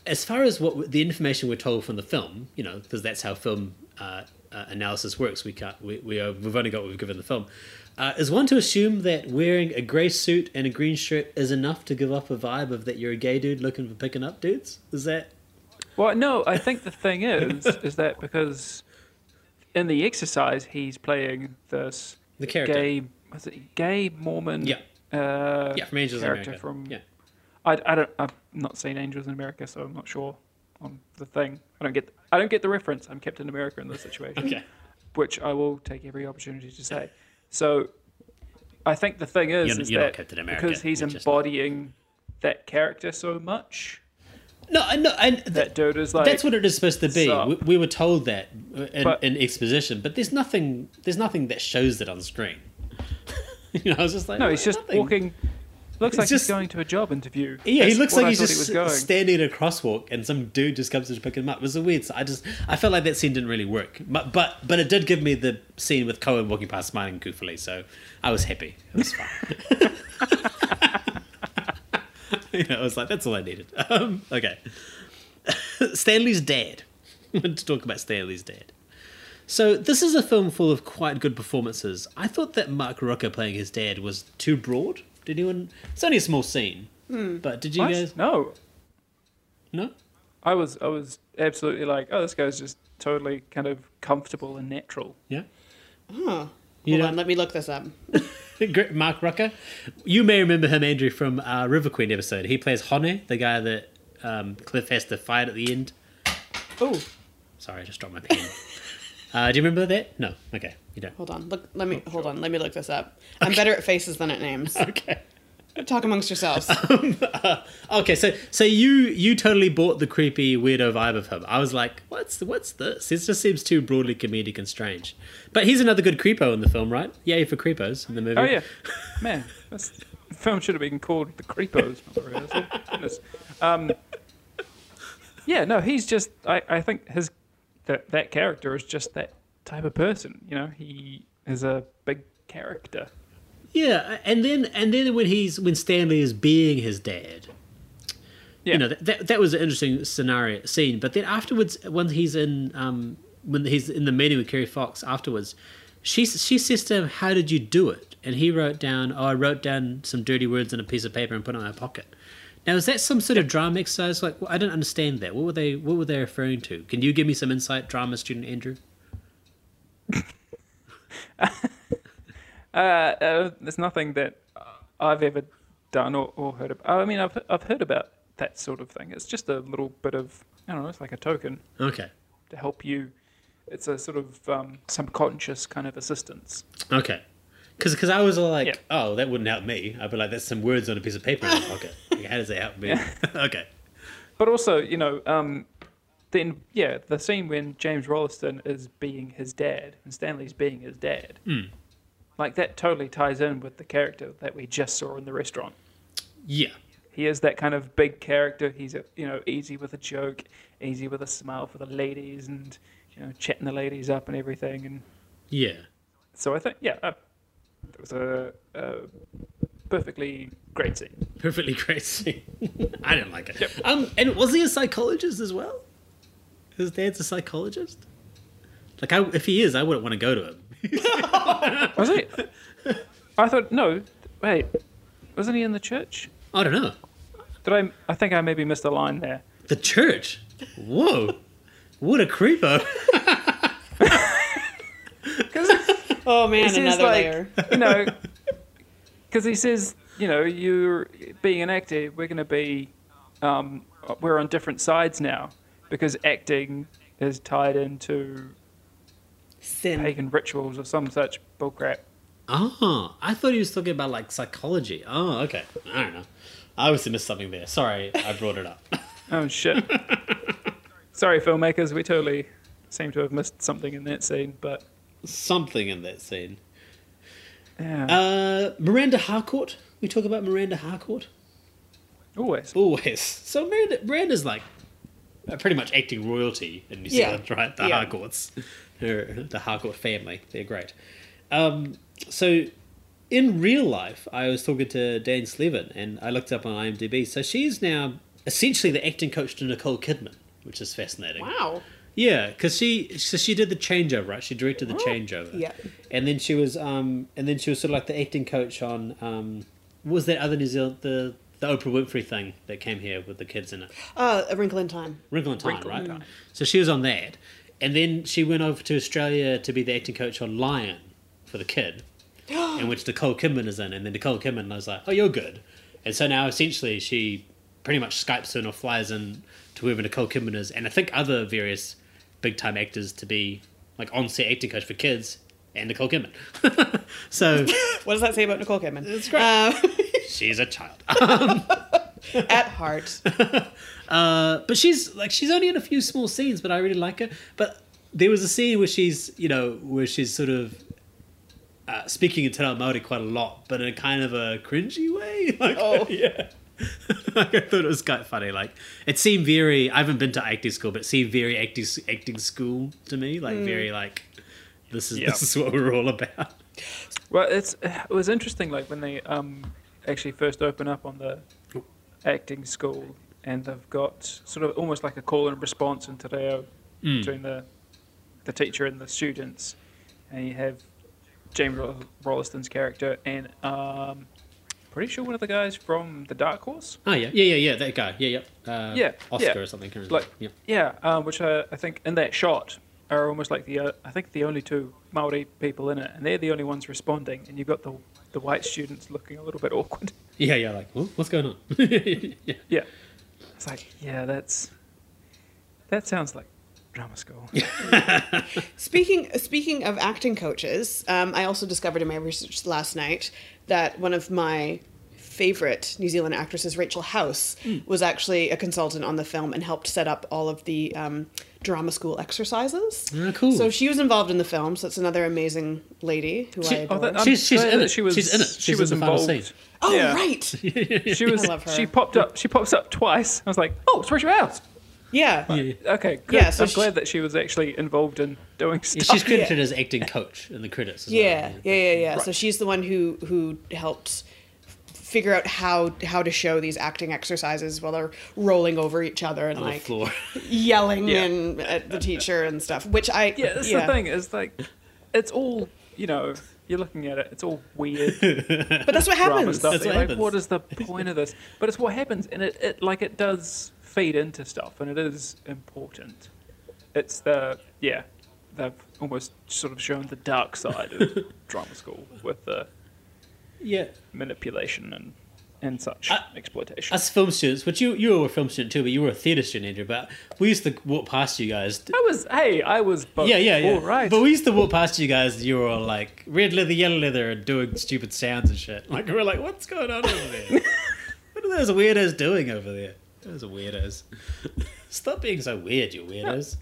as far as what the information we're told from the film, you know, because that's how film uh, uh, analysis works. We can't, we, we are, we've only got what we've given the film. Uh, is one to assume that wearing a grey suit and a green shirt is enough to give off a vibe of that you're a gay dude looking for picking up dudes? Is that Well, no, I think the thing is, is that because in the exercise he's playing this the character? gay, was it gay Mormon? Yeah. Uh, yeah, from Angels in character America. from yeah. I, I don't I've not seen Angels in America, so I'm not sure on the thing. I don't get I don't get the reference. I'm Captain America in this situation, Okay. which I will take every opportunity to say. So I think the thing is, You're- is you're that America, because he's you're embodying that character so much, No, I know, and that dude is like that's what it is supposed to be. We, we were told that uh, in, But- in exposition, but there's nothing. There's nothing that shows it on screen. you know, I was just like, No, he's just nothing. walking. Looks It's like just- he's going to a job interview. Yeah, he looks like he's just he going. standing at a crosswalk, and some dude just comes to pick him up. It was a weird. I just, I felt like that scene didn't really work. But, but, but it did give me the scene with Cohen walking past, smiling goofily. So I was happy. It was fine. you know, I was like, that's all I needed. Um, okay, Stanley's dad. To talk about Stanley's dad. So this is a film full of quite good performances. I thought that Mark Rucker playing his dad was too broad. Did anyone? It's only a small scene, but did you What? guys? No, No. I was I was absolutely like, oh, this guy's just totally kind of comfortable and natural. Yeah. Huh. You Hold know- on, let me look this up. Mark Rucker. You may remember him, Andrew, from our River Queen episode. He plays Hone, the guy that um, Cliff has to fight at the end. Oh, Sorry, I just dropped my pen. uh, do you remember that? No. Okay, you don't. hold on. Look, let me hold on. Let me look this up. I'm better at faces than at names. Okay. Talk amongst yourselves. Okay, so so you you totally bought the creepy weirdo vibe of him. I was like, what's what's this? It just seems too broadly comedic and strange. But he's another good creepo in the film, right? Yay for creepos in the movie. Oh yeah, man, this film should have been called The Creepos. not the Rehearsal. Goodness. Um, yeah, no, he's just. I, I think his that that character is just that type of person. You know, he is a big character. Yeah, and then and then when he's when Stanley is being his dad, Yeah, you know that, that that was an interesting scenario scene. But then afterwards, when he's in um when he's in the meeting with Kerry Fox afterwards, she she says to him, "How did you do it?" And he wrote down, "Oh, I wrote down some dirty words in a piece of paper and put it in my pocket." Now, is that some sort of drama exercise? Like, I don't understand that. What were they What were they referring to? Can you give me some insight, drama student Andrew? Uh, uh, there's nothing that I've ever done or, or heard of. I mean, I've I've heard about that sort of thing. It's just a little bit of I don't know. It's like a token Okay, to help you. It's a sort of um, subconscious kind of assistance. okay. Because I was like, Yeah. oh, that wouldn't help me. I'd be like, that's some words on a piece of paper in my pocket. How does that help me? okay. But also, you know, um, then yeah, the scene when James Rolleston is being his dad and Stanley's being his dad, like that totally ties in with the character that we just saw in the restaurant. Yeah. He is that kind of big character. He's a, you know easy with a joke, easy with a smile for the ladies, and you know chatting the ladies up and everything. And Yeah. so I think yeah, uh, it was a, a perfectly great scene. Perfectly great scene. I didn't like it. Um, and was he a psychologist as well? His dad's a psychologist. Like, I, if he is, I wouldn't want to go to him. Was he? I thought no. Wait, wasn't he in the church? I don't know. Did I? I think I maybe missed a line there. The church. Whoa. What a creepo. Oh man, another like, layer. You know, because he says, you know, you're being an actor. We're going to be, um, we're on different sides now because acting is tied into Sin. pagan rituals or some such bullcrap. Oh, I thought he was talking about like psychology. Oh, okay. I don't know. I obviously missed something there. Sorry, I brought it up. Oh shit! Sorry, filmmakers. We totally seem to have missed something in that scene, but something in that scene. yeah, Uh, Miranda Harcourt. We talk about Miranda Harcourt. always. Always. So Miranda, Miranda's like pretty much acting royalty in New Yeah. Zealand, right? The Yeah. Harcourts, the Harcourt family. They're great. Um, so in real life, I was talking to Dan Slevin, and I looked up on IMDb. So she's now essentially the acting coach to Nicole Kidman, which is fascinating. Wow. Yeah, because she so she did the changeover, right? She directed the changeover. Yeah. And then she was um and then she was sort of like the acting coach on um was that other New Zealand the the Oprah Winfrey thing that came here with the kids in it. Uh, a wrinkle in time. Wrinkle in Time, Wrinkle in right? Time. So she was on that. And then she went over to Australia to be the acting coach on Lion for the kid. in which Nicole Kidman is in, and then Nicole Kidman was like, "Oh, you're good," and so now essentially she pretty much Skypes in or flies in to whoever Nicole Kidman is, and I think other various big time actors to be like on set acting coach for kids and Nicole Kidman. so What does that say about Nicole Kidman? It's great. Uh, she's a child, at heart. uh, but she's like she's only in a few small scenes, but I really like her. But there was a scene where she's you know where she's sort of. Uh, speaking in Te Reo Māori quite a lot, but in a kind of a cringy way. Like, Oh. yeah. like, I thought it was quite funny. Like, it seemed very. I haven't been to acting school, but it seemed very acting acting school to me. Like, very like this is Yep. this is what we're all about. Well, it's it was interesting, like when they um actually first open up on the acting school, and they've got sort of almost like a call and response in Te Reo between the the teacher and the students, and you have James Ro- Rolleston's character and um pretty sure one of the guys from the Dark Horse. Oh yeah, yeah, yeah, yeah. That guy. Yeah, yeah. Uh, Yeah, Oscar yeah. or something. can't Like remember. yeah, um, which I, I think in that shot are almost like the uh, I think the only two Maori people in it, and they're the only ones responding, and you've got the the white students looking a little bit awkward. yeah, yeah, yeah. Like, "Wha- what's going on? yeah. Yeah, it's like yeah, that's that sounds like drama school. Speaking speaking of acting coaches, um, I also discovered in my research last night that one of my favorite New Zealand actresses, Rachel House, was actually a consultant on the film and helped set up all of the um, drama school exercises. Ah, cool. So she was involved in the film. So it's another amazing lady who I adore. Oh, that- She's- she's in it. She was, She's in it. She was in the final involved. scene. oh, yeah. right. She was. love her. She popped up. She pops up twice. I was like, oh, it's Rachel House. Yeah. Okay, good. Yeah, so I'm she- glad that she was actually involved in doing Yeah, stuff. she's credited as acting coach in the credits. As Yeah, well. yeah, yeah, yeah. So she's the one who who helped figure out how how to show these acting exercises while they're rolling over each other and On the like floor. yelling Yeah. and at the teacher and stuff. Which I yeah, that's the thing. Is like, it's all you know. You're looking at it. It's all weird But that's what happens. stuff. That's what like, happens. what is the point of this? But it's what happens, and it, it like it does feed into stuff, and it is important. It's the yeah, they've almost sort of shown the dark side of drama school with the Yeah. manipulation and and such I- exploitation. As film students, which you you were a film student too, but you were a theatre student, Andrew. But we used to walk past you guys. I was hey, I was both. yeah, yeah, yeah. All right. But we used to walk past you guys. and You were all like red leather, yellow leather, and doing stupid sounds and shit. Like we we're like, what's going on over there? what are those weirdos doing over there? Those weirdos. Stop being so weird, you weirdos.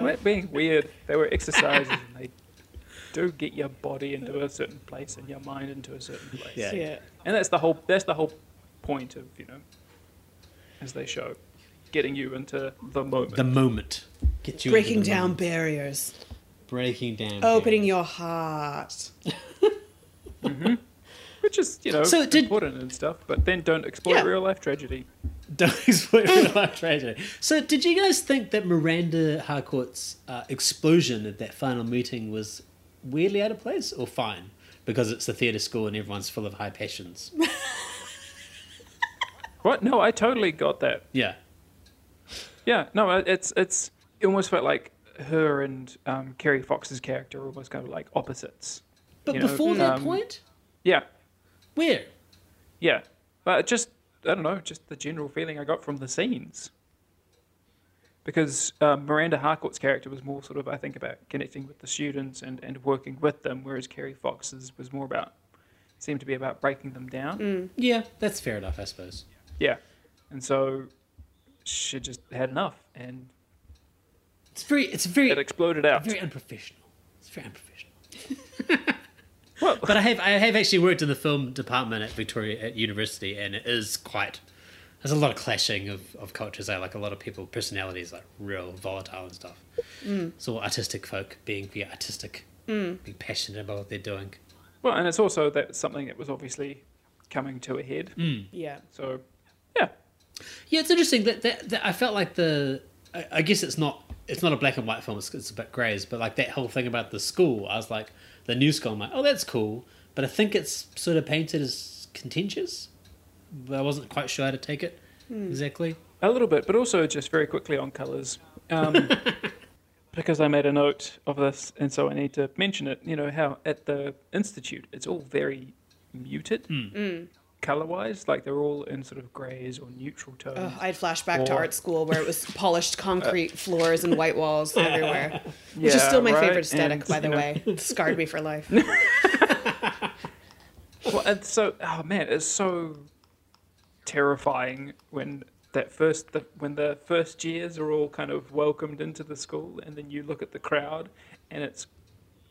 We're being weird. They were exercises and they do get your body into a certain place and your mind into a certain place. Yeah. yeah. And that's the whole that's the whole point of, you know, as they show, getting you into the moment. The moment. Get you Breaking into the down moment. barriers. Breaking down. Opening barriers. your heart. Mhm. which is, you know, So did- important and stuff, but then don't exploit Yeah. real life tragedy. Don't exploit real life tragedy. So, did you guys think that Miranda Harcourt's uh, explosion at that final meeting was weirdly out of place or fine? Because it's a theatre school and everyone's full of high passions. What? No, I totally got that. Yeah. Yeah, no, it's it's it almost felt like her and um, Kerry Fox's character were almost kind of like opposites. But You know, before that um, point? Yeah, Where? yeah, but just I don't know, just the general feeling I got from the scenes. Because um, Miranda Harcourt's character was more sort of, I think, about connecting with the students and, and working with them, whereas Kerry Fox's was more about, seemed to be about breaking them down. Yeah, that's fair enough, I suppose. Yeah. And so she just had enough and It's very, it's very, it exploded out. very unprofessional. It's very unprofessional. Well, But I have, I have actually worked in the film department at Victoria at university, and it is quite. There's a lot of clashing of, of cultures. there. like a lot of people, personalities like real volatile and stuff. Mm. It's all artistic folk being very artistic, mm. being passionate about what they're doing. well, and it's also that something that was obviously coming to a head. Mm. Yeah. So, yeah. Yeah, it's interesting that, that, that I felt like the. I, I guess it's not it's not a black and white film. It's, it's a bit greys, but like that whole thing about the school, I was like the new school. I'm like, oh, that's cool, but I think it's sort of painted as contentious. But I wasn't quite sure how to take it hmm. exactly. A little bit, but also just very quickly on colours. Um, because I made a note of this, and so I need to mention it. You know, how at the Institute, it's all very muted hmm. hmm. colour wise. Like they're all in sort of greys or neutral tones. Ugh, I had flashback to art school where it was polished concrete floors and white walls everywhere. Which is still my right? favorite aesthetic, And, by the know- way. It scarred me for life. Well, and so, oh man, it's so terrifying when that first, the, when the first years are all kind of welcomed into the school, and then you look at the crowd, and it's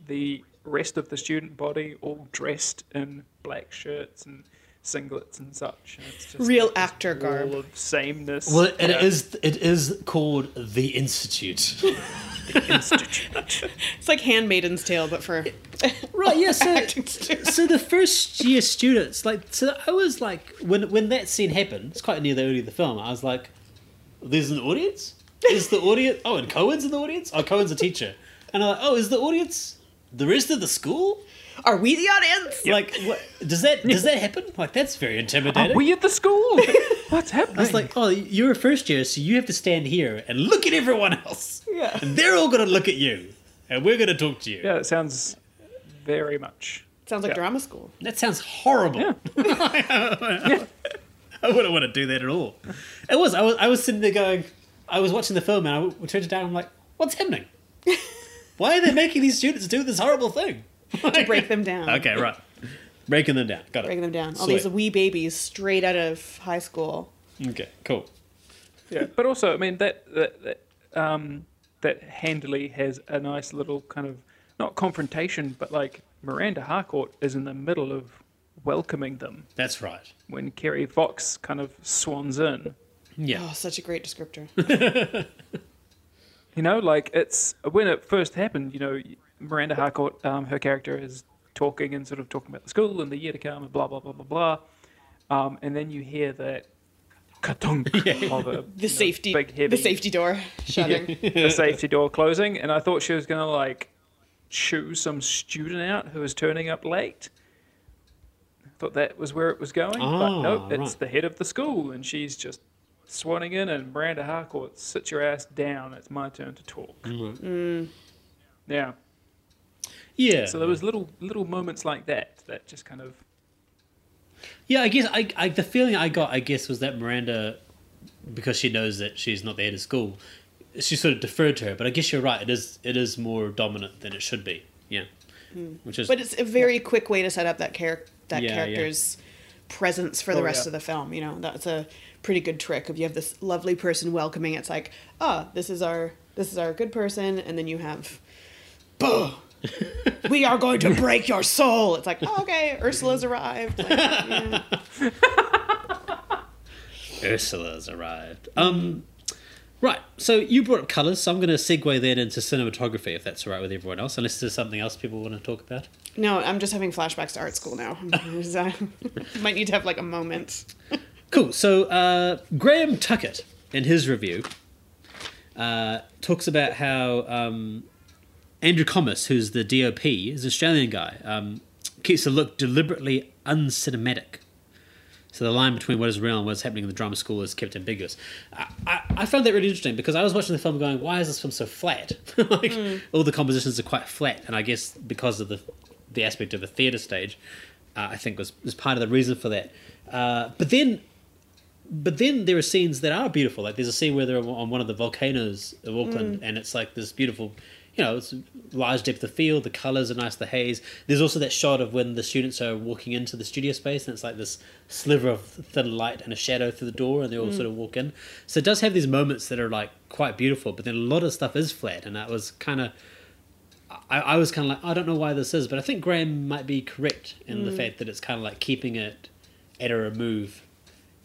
the rest of the student body all dressed in black shirts and singlets and such. And it's just Real like actor garb. wall of sameness. Well, it Yeah. is it is called the Institute. The Institute. It's like Handmaiden's Tale, but for right? Yeah. So so the first year students like so I was like when when that scene happened. It's quite near the early of the film. I was like, "There's an audience. Is the audience? Oh, and Cohen's in the audience. Oh, Cohen's a teacher. And I'm like, oh, is the audience the rest of the school? Are we the audience? Like, what, does that does that happen? Like, that's very intimidating. Are intimidating. we at the school? What's happening? I was like, oh, you're a first year, so you have to stand here and look at everyone else. Yeah. And they're all going to look at you. And we're going to talk to you. yeah, it sounds very much. Sounds like Yeah. drama school. That sounds horrible. Yeah. I wouldn't want to do that at all. It was. I was. I was sitting there going. I was watching the film and I turned it down. I'm like, what's happening? Why are they making these students do this horrible thing? To break them down. Okay, right. Breaking them down. Got it. breaking them down. All Sweet. these wee babies straight out of high school. Okay, cool. Yeah, but also, I mean that that that, um, that handily has a nice little kind of not confrontation, but like Miranda Harcourt is in the middle of welcoming them That's right. when Kerry Fox kind of swans in. Yeah. Oh, such a great descriptor. You know, like it's when it first happened. You know, Miranda Harcourt, um, her character is talking and sort of talking about the school and the year to come and blah blah blah blah blah. Um, and then you hear that katunk of a The safety, big heavy the safety door shutting. the safety door closing, and I thought she was gonna like shoo some student out who was turning up late. I thought that was where it was going, but Ah, nope, it's the head of the school, and she's just swanning in, and Miranda Harcourt, sit your ass down. It's my turn to talk. Mm. Yeah. Yeah. So there was little little moments like that that just kind of Yeah, I guess I, I the feeling I got, I guess, was that Miranda, because she knows that she's not there to school, she sort of deferred to her. But I guess you're right. It is it is more dominant than it should be. Yeah, which is But it's a very quick way to set up that character that Yeah, yeah. character's presence for the Oh, rest yeah. of the film. You know, that's a pretty good trick. If you have this lovely person welcoming, it's like, ah, this is our this is our good person, and then you have, "Buh, we are going to break your soul. It's like, oh, okay, Ursula's arrived. Like, yeah. Ursula's arrived. Um, right. So you brought up colors, so I'm going to segue then into cinematography, if that's all right with everyone else. Unless there's something else people want to talk about. No, I'm just having flashbacks to art school now. Might need to have like a moment. Cool. So uh, Graeme Tuckett, in his review, uh, talks about how um, Andrew Commis, who's the DOP, is an Australian guy, um, keeps the look deliberately uncinematic. So the line between what is real and what's happening in the drama school is kept ambiguous. I, I, I found that really interesting because I was watching the film going, why is this film so flat? like all the compositions are quite flat, and I guess because of the the aspect of a theatre stage, uh, I think was was part of the reason for that. Uh, but then but then there are scenes that are beautiful. Like there's a scene where they're on one of the volcanoes of Auckland, and it's like this beautiful, you know, it's large depth of field. The colors are nice, the haze. There's also that shot of when the students are walking into the studio space, and it's like this sliver of thin light and a shadow through the door, and they all mm. sort of walk in. So it does have these moments that are like quite beautiful, but then a lot of stuff is flat, and that was kind of. I, I was kind of like, I don't know why this is, but I think Graeme might be correct in the mm. fact that it's kind of like keeping it at a remove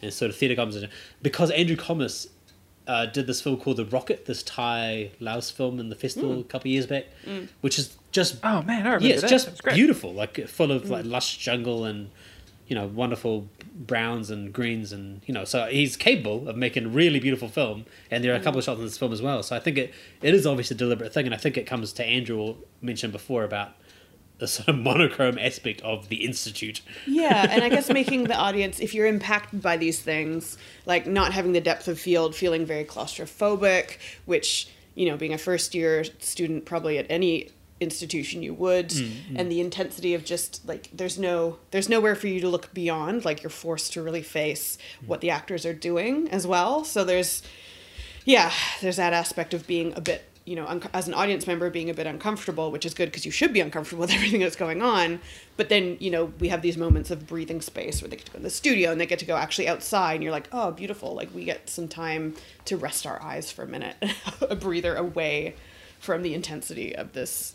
and sort of theatre composition. Because Andrew Commis uh, did this film called The Rocket, this Thai Laos film in the festival hmm. a couple of years back, hmm. which is just oh man, I remember yeah, it's that. just That's beautiful, like full of hmm. like lush jungle and you know wonderful browns and greens and you know so he's capable of making a really beautiful film and there are a couple of shots in this film as well. So i think it it is obviously a deliberate thing and i think it comes to andrew mentioned before about the sort of monochrome aspect of the institute. Yeah, and I guess making the audience, if you're impacted by these things, like not having the depth of field, feeling very claustrophobic, which, you know, being a first year student probably at any institution you would mm, mm. and the intensity of just like there's no there's nowhere for you to look beyond like you're forced to really face mm. what the actors are doing as well. So there's yeah there's that aspect of being a bit you know un- as an audience member being a bit uncomfortable which is good because you should be uncomfortable with everything that's going on but then you know we have these moments of breathing space where they get to go in the studio and they get to go actually outside and you're like oh beautiful like we get some time to rest our eyes for a minute a breather away from the intensity of this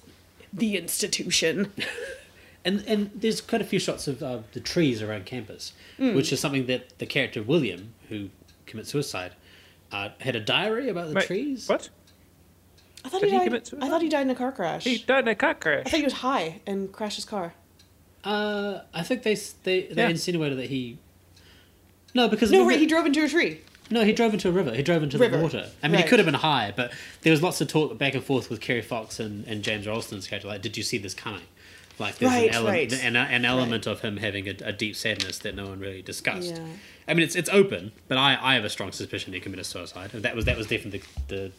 the institution and and there's quite a few shots of uh, the trees around campus, Hmm. which is something that the character William, who commits suicide, uh, had a diary about the Wait, trees. What? I thought Did he he died. commit I thought he died in a car crash. He died in a car crash. I thought he was high and crashed his car. Uh, I think they they they Yeah. insinuated that he. No, because No, right, he drove into a tree. no, he drove into a river. He drove into River. the water. I mean, Right. he could have been high, but there was lots of talk back and forth with Kerry Fox and, and James Rolleston's character. Like, did you see this coming? Like, there's Right, an element, right. an, an element of him having a, a deep sadness that no one really discussed. Yeah. I mean, it's it's open, but I, I have a strong suspicion he committed suicide. That was that was definitely the the,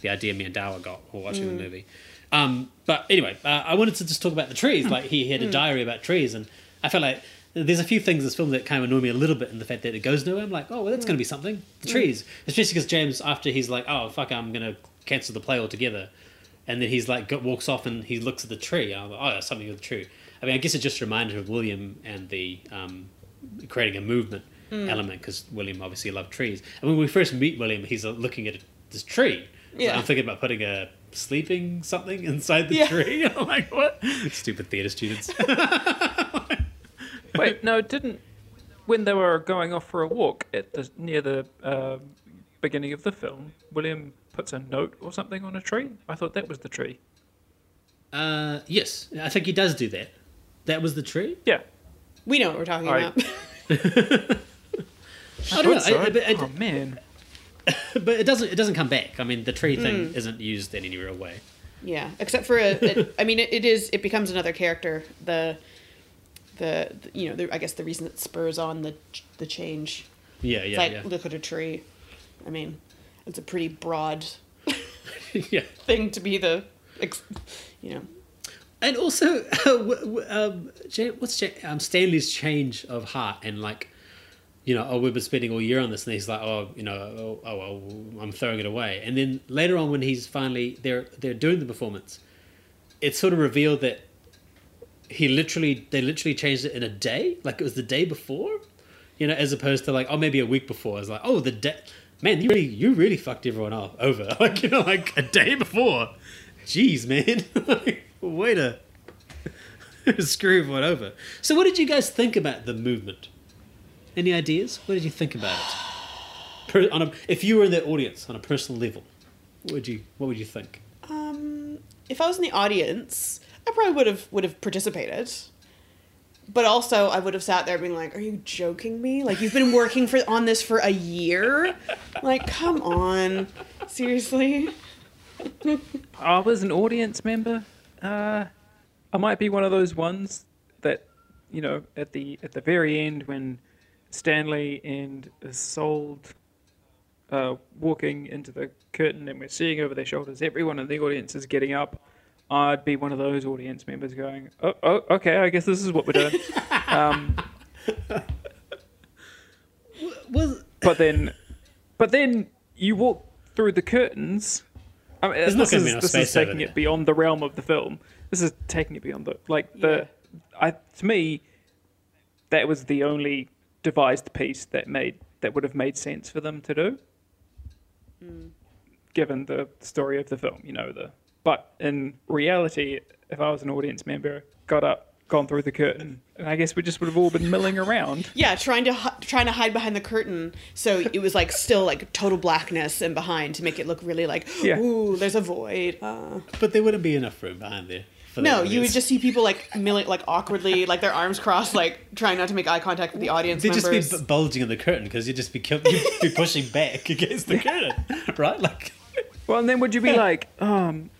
the idea me and Dawa got while watching Mm. the movie. Um, but anyway, uh, I wanted to just talk about the trees. Like he had a diary about trees, and I felt like there's a few things in this film that kind of annoy me a little bit in the fact that it goes nowhere. I'm like, oh, well, that's Hmm. going to be something. The trees, especially because James, after he's like, oh fuck, I'm going to cancel the play altogether, and then he's like walks off and he looks at the tree. And I'm like, oh, there's something with the tree. I mean, I guess it just reminded her of William and the um, creating a movement Hmm. element because William obviously loved trees. And when we first meet William, he's uh, looking at this tree. So Yeah. I'm thinking about putting a sleeping something inside the Yeah. tree. I'm like, what? Stupid theatre students. Wait, no, it didn't. When they were going off for a walk at the near the uh, beginning of the film, William puts a note or something on a tree. I thought that was the tree. uh, yes, I think he does do that. That was the tree. Yeah. We know what we're talking All about. I don't know. So. I- I- but, oh man. but it doesn't. It doesn't come back. I mean, the tree thing isn't used in any real way. Yeah, except for a, it, I mean, it, it is. It becomes another character. The, the, the- you know, the, I guess the reason it spurs on the the change. Yeah, It's yeah, like yeah. look at a tree. I mean, it's a pretty broad yeah. thing to be the, you know. And also, uh, um, what's um, Stanley's change of heart and like, you know, oh, we've been spending all year on this, and he's like, oh, you know, oh, oh well, I'm throwing it away. And then later on, when he's finally they're they're doing the performance, it's sort of revealed that he literally they literally changed it in a day, like it was the day before, you know, as opposed to like oh maybe a week before. It's like oh the day, man, you really you really fucked everyone off over, like you know, like a day before. Jeez, man, way to screw everyone over. So, what did you guys think about the movement? Any ideas? What did you think about it? Per, on a, if you were in the audience on a personal level, what would you what would you think? Um, if I was in the audience, I probably would have would have participated. But also, I would have sat there being like, "Are you joking me? Like you've been working for on this for a year? Like, come on, seriously." I was an audience member. Uh, I might be one of those ones that, you know, at the at the very end when Stanley and Isolde uh, walking into the curtain and we're seeing over their shoulders, everyone in the audience is getting up. I'd be one of those audience members going, "Oh, oh okay, I guess this is what we're doing." um, Was but then, but then you walk through the curtains. I mean, There's this is, be this is taking it beyond the realm of the film. This is taking it beyond the like the. I to me, that was the only devised piece that made that would have made sense for them to do, given the story of the film. You know the. But in reality, if I was an audience member, got up, gone through the curtain, and I guess we just would have all been milling around. Yeah, trying to trying to hide behind the curtain, so it was like still like total blackness and behind to make it look really like, Yeah. ooh, there's a void. Uh. but there wouldn't be enough room behind there. For No, you would just see people like milling, like awkwardly, like their arms crossed, like trying not to make eye contact with the audience They'd just be b- bulging in the curtain because you'd just be kill- you'd be pushing back against the curtain, right? Like, Well, and then would you be like, um,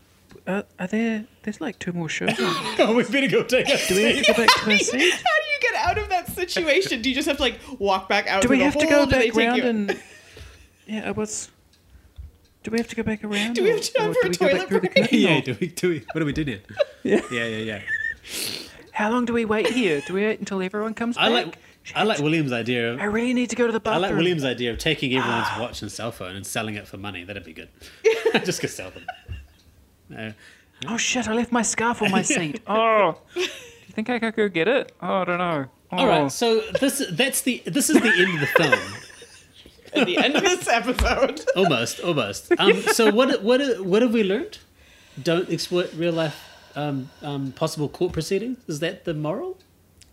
uh, are there? There's like two more shows. on. oh, we better go take a Do we have to go back to our seat? How do you get out of that situation? Do you just have to like walk back out? Do we the have to go Do they back take round and? Yeah, what's? Do we have to go back around? Do we have to go or for do a we go back toilet through the break? yeah, do we, do we, what do we do now? Yeah. Yeah, yeah, yeah. How long do we wait here? Do we wait until everyone comes back? I like I like William's idea of I really need to go to the bathroom. I like William's idea of taking everyone's ah. watch and cell phone and selling it for money. That'd be good. Just go sell them. No. Oh shit! I left my scarf on my seat. Oh, do you think I could go get it? Oh, I don't know. Oh. All right, oh. so this that's the this is the end of the film. At the end of this episode. Almost, almost. Um, so what what what have we learned? Don't exploit real life um, um, possible court proceedings. Is that the moral?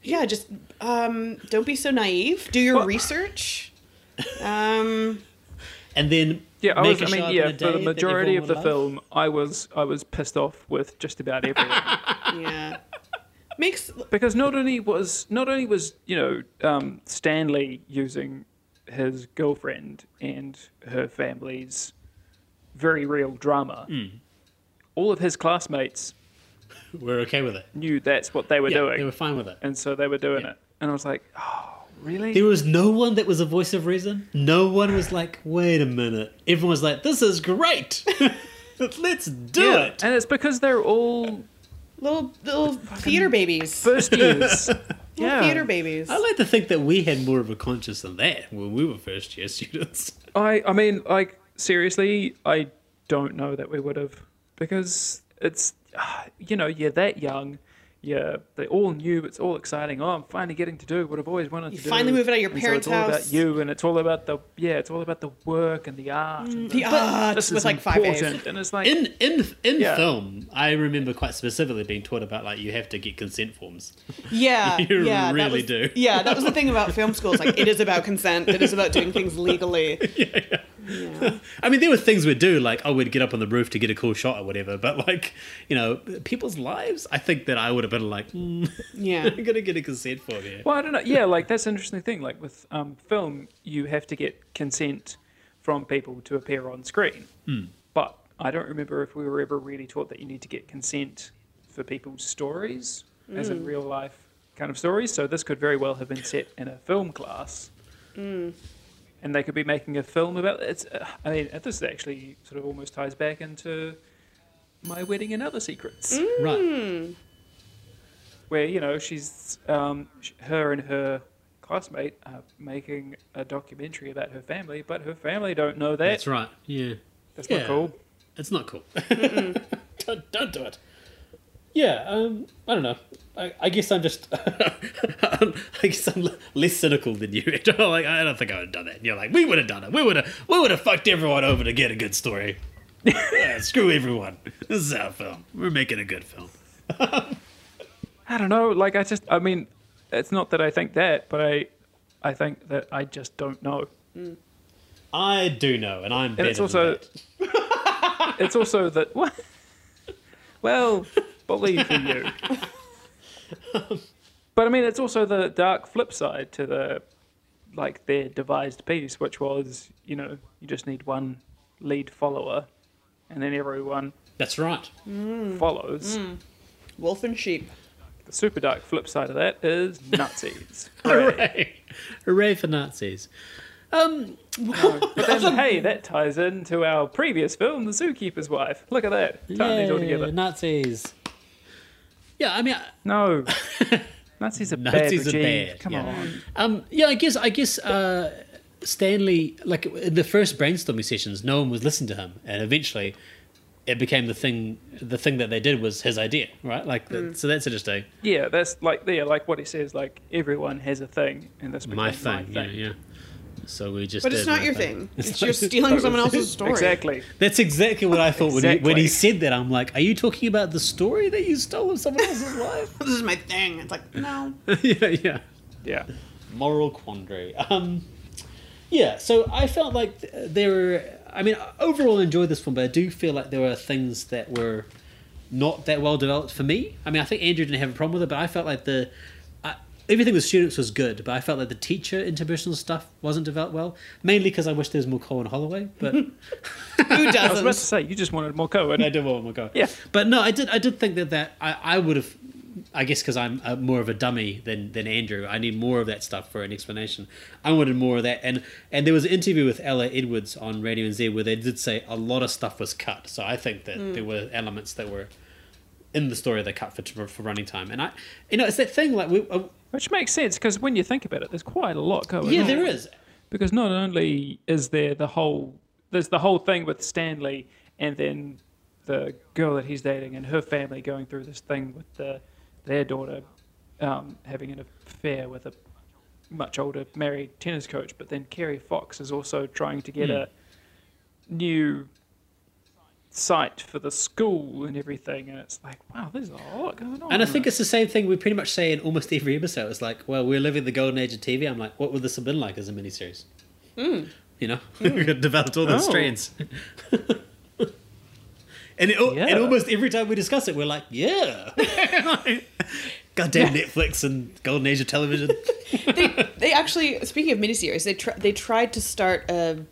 Yeah, just um, don't be so naive. Do your Well- research. Um, And then Yeah, I make was. a I mean, yeah, a for the majority of the love. film, I was I was pissed off with just about everyone. yeah, makes because not only was not only was you know um, Stanley using his girlfriend and her family's very real drama, Hmm. all of his classmates We're okay with it. knew that's what they were Yeah, doing, they were fine with it. and so they were doing Yeah. it. And I was like, oh, really? There was no one that was a voice of reason. No one was like, "Wait a minute." Everyone was like, "This is great. Let's do yeah, it." and it's because they're all little little theater babies. first years. Little yeah, theater babies. I like to think that we had more of a conscience than that when we were first year students. I I mean, like seriously, I don't know that we would have because it's ah, you know you're that young, yeah, they all knew it's all exciting. Oh, I'm finally getting to do what I've always wanted You to do. finally move out of your And parents' so it's all house. about you, and it's all about the yeah, it's all about the work and the art. and mm, The art this with is like five A's. important, and it's like In in in Yeah. film, I remember quite specifically being taught about like you have to get consent forms. Yeah, You yeah, that really was, do. Yeah, that was the thing about film schools. Like, it is about consent. It is about doing things legally. yeah, I mean, there were things we'd do, like, oh, we'd get up on the roof to get a cool shot or whatever. But, like, you know, people's lives, I think that I would have been like, mm, yeah. I'm going to get a consent form here. Well, I don't know. Yeah, like that's an interesting thing. Like with um, film, you have to get consent from people to appear on screen. But I don't remember if we were ever really taught that you need to get consent for people's stories, as in real life kind of stories. So this could very well have been set in a film class. And they could be making a film about it's. Uh, I mean, this actually sort of almost ties back into my wedding and other secrets Right. where you know she's um, her and her classmate are making a documentary about her family, but her family don't know that. That's right. Yeah. That's Yeah. not cool. It's not cool. don't, don't do it. Yeah, um, I don't know. I, I guess I'm just. I guess I'm less cynical than you. like I don't think I would have done that. And you're like, we would have done it. We would have. We would have fucked everyone over to get a good story. yeah, screw everyone. This is our film. We're making a good film. I don't know. Like I just, I mean, it's not that I think that, but I, I think that I just don't know. I do know, and I'm And better it's also, than that. it's also that what. Well, believe in you. But I mean, it's also the dark flip side to the, like their devised piece, which was you know you just need one lead follower, and then everyone That's right. follows. Wolf and sheep. The super dark flip side of that is Nazis. Hooray. Hooray! Hooray for Nazis. Um, but then, hey, that ties into our previous film, The Zookeeper's Wife. Look at that. Tying these all yay, together. Nazis. Yeah, I mean, I- No. Nazis are bad. Nazis are regime. bad, Come yeah. on. Um, yeah, I guess I guess uh, Stanley, like in the first brainstorming sessions, no one was listening to him, and eventually, it became the thing. The thing that they did was his idea, right? Like, the, so that's interesting. Yeah, that's like yeah, like what he says. Like everyone has a thing, and this My thing, my yeah, yeah. So we just. But it's not your thing. It's, not- just stealing someone else's story. Exactly. That's exactly what I thought when, he, when he said that. I'm like, are you talking about the story that you stole of someone else's life? This is my thing. It's like, no. yeah, yeah. Yeah. moral quandary. Um, yeah, so I felt like there were. I mean, I overall enjoyed this film, but I do feel like there were things that were not that well developed for me. I mean, I think Andrew didn't have a problem with it, but I felt like the I, everything with students was good, but I felt like the teacher interpersonal stuff wasn't developed well. Mainly because I wish there was more Cohen Holloway. but Who doesn't? I was about to say you just wanted more Cohen. I did want more Colin. Yeah. but no, I did. I did think that that I, I would have. I guess because I'm uh more of a dummy than, than Andrew, I need more of that stuff for an explanation. I wanted more of that, and and there was an interview with Ella Edwards on Radio NZ where they did say a lot of stuff was cut. So I think that there were elements that were in the story that cut for for running time, and I, you know, it's that thing like we, uh, Which makes sense because when you think about it, there's quite a lot going yeah, on. Yeah, there is. because not only is there the whole there's the whole thing with Stanley and then the girl that he's dating and her family going through this thing with the, their daughter um, having an affair with a much older married tennis coach, but then Kerry Fox is also trying to get a new site for the school and everything, and it's like, wow, there's a lot going on. And I think it's the same thing we pretty much say in almost every episode. It's like, well, we're living the golden age of TV. I'm like, what would this have been like as a miniseries? Hmm. You know, hmm. we developed all those Oh. strands. and, it, Yeah. and almost every time we discuss it, we're like, yeah. Goddamn Netflix and golden age of television. they, they actually, speaking of miniseries, they tr- they tried to start a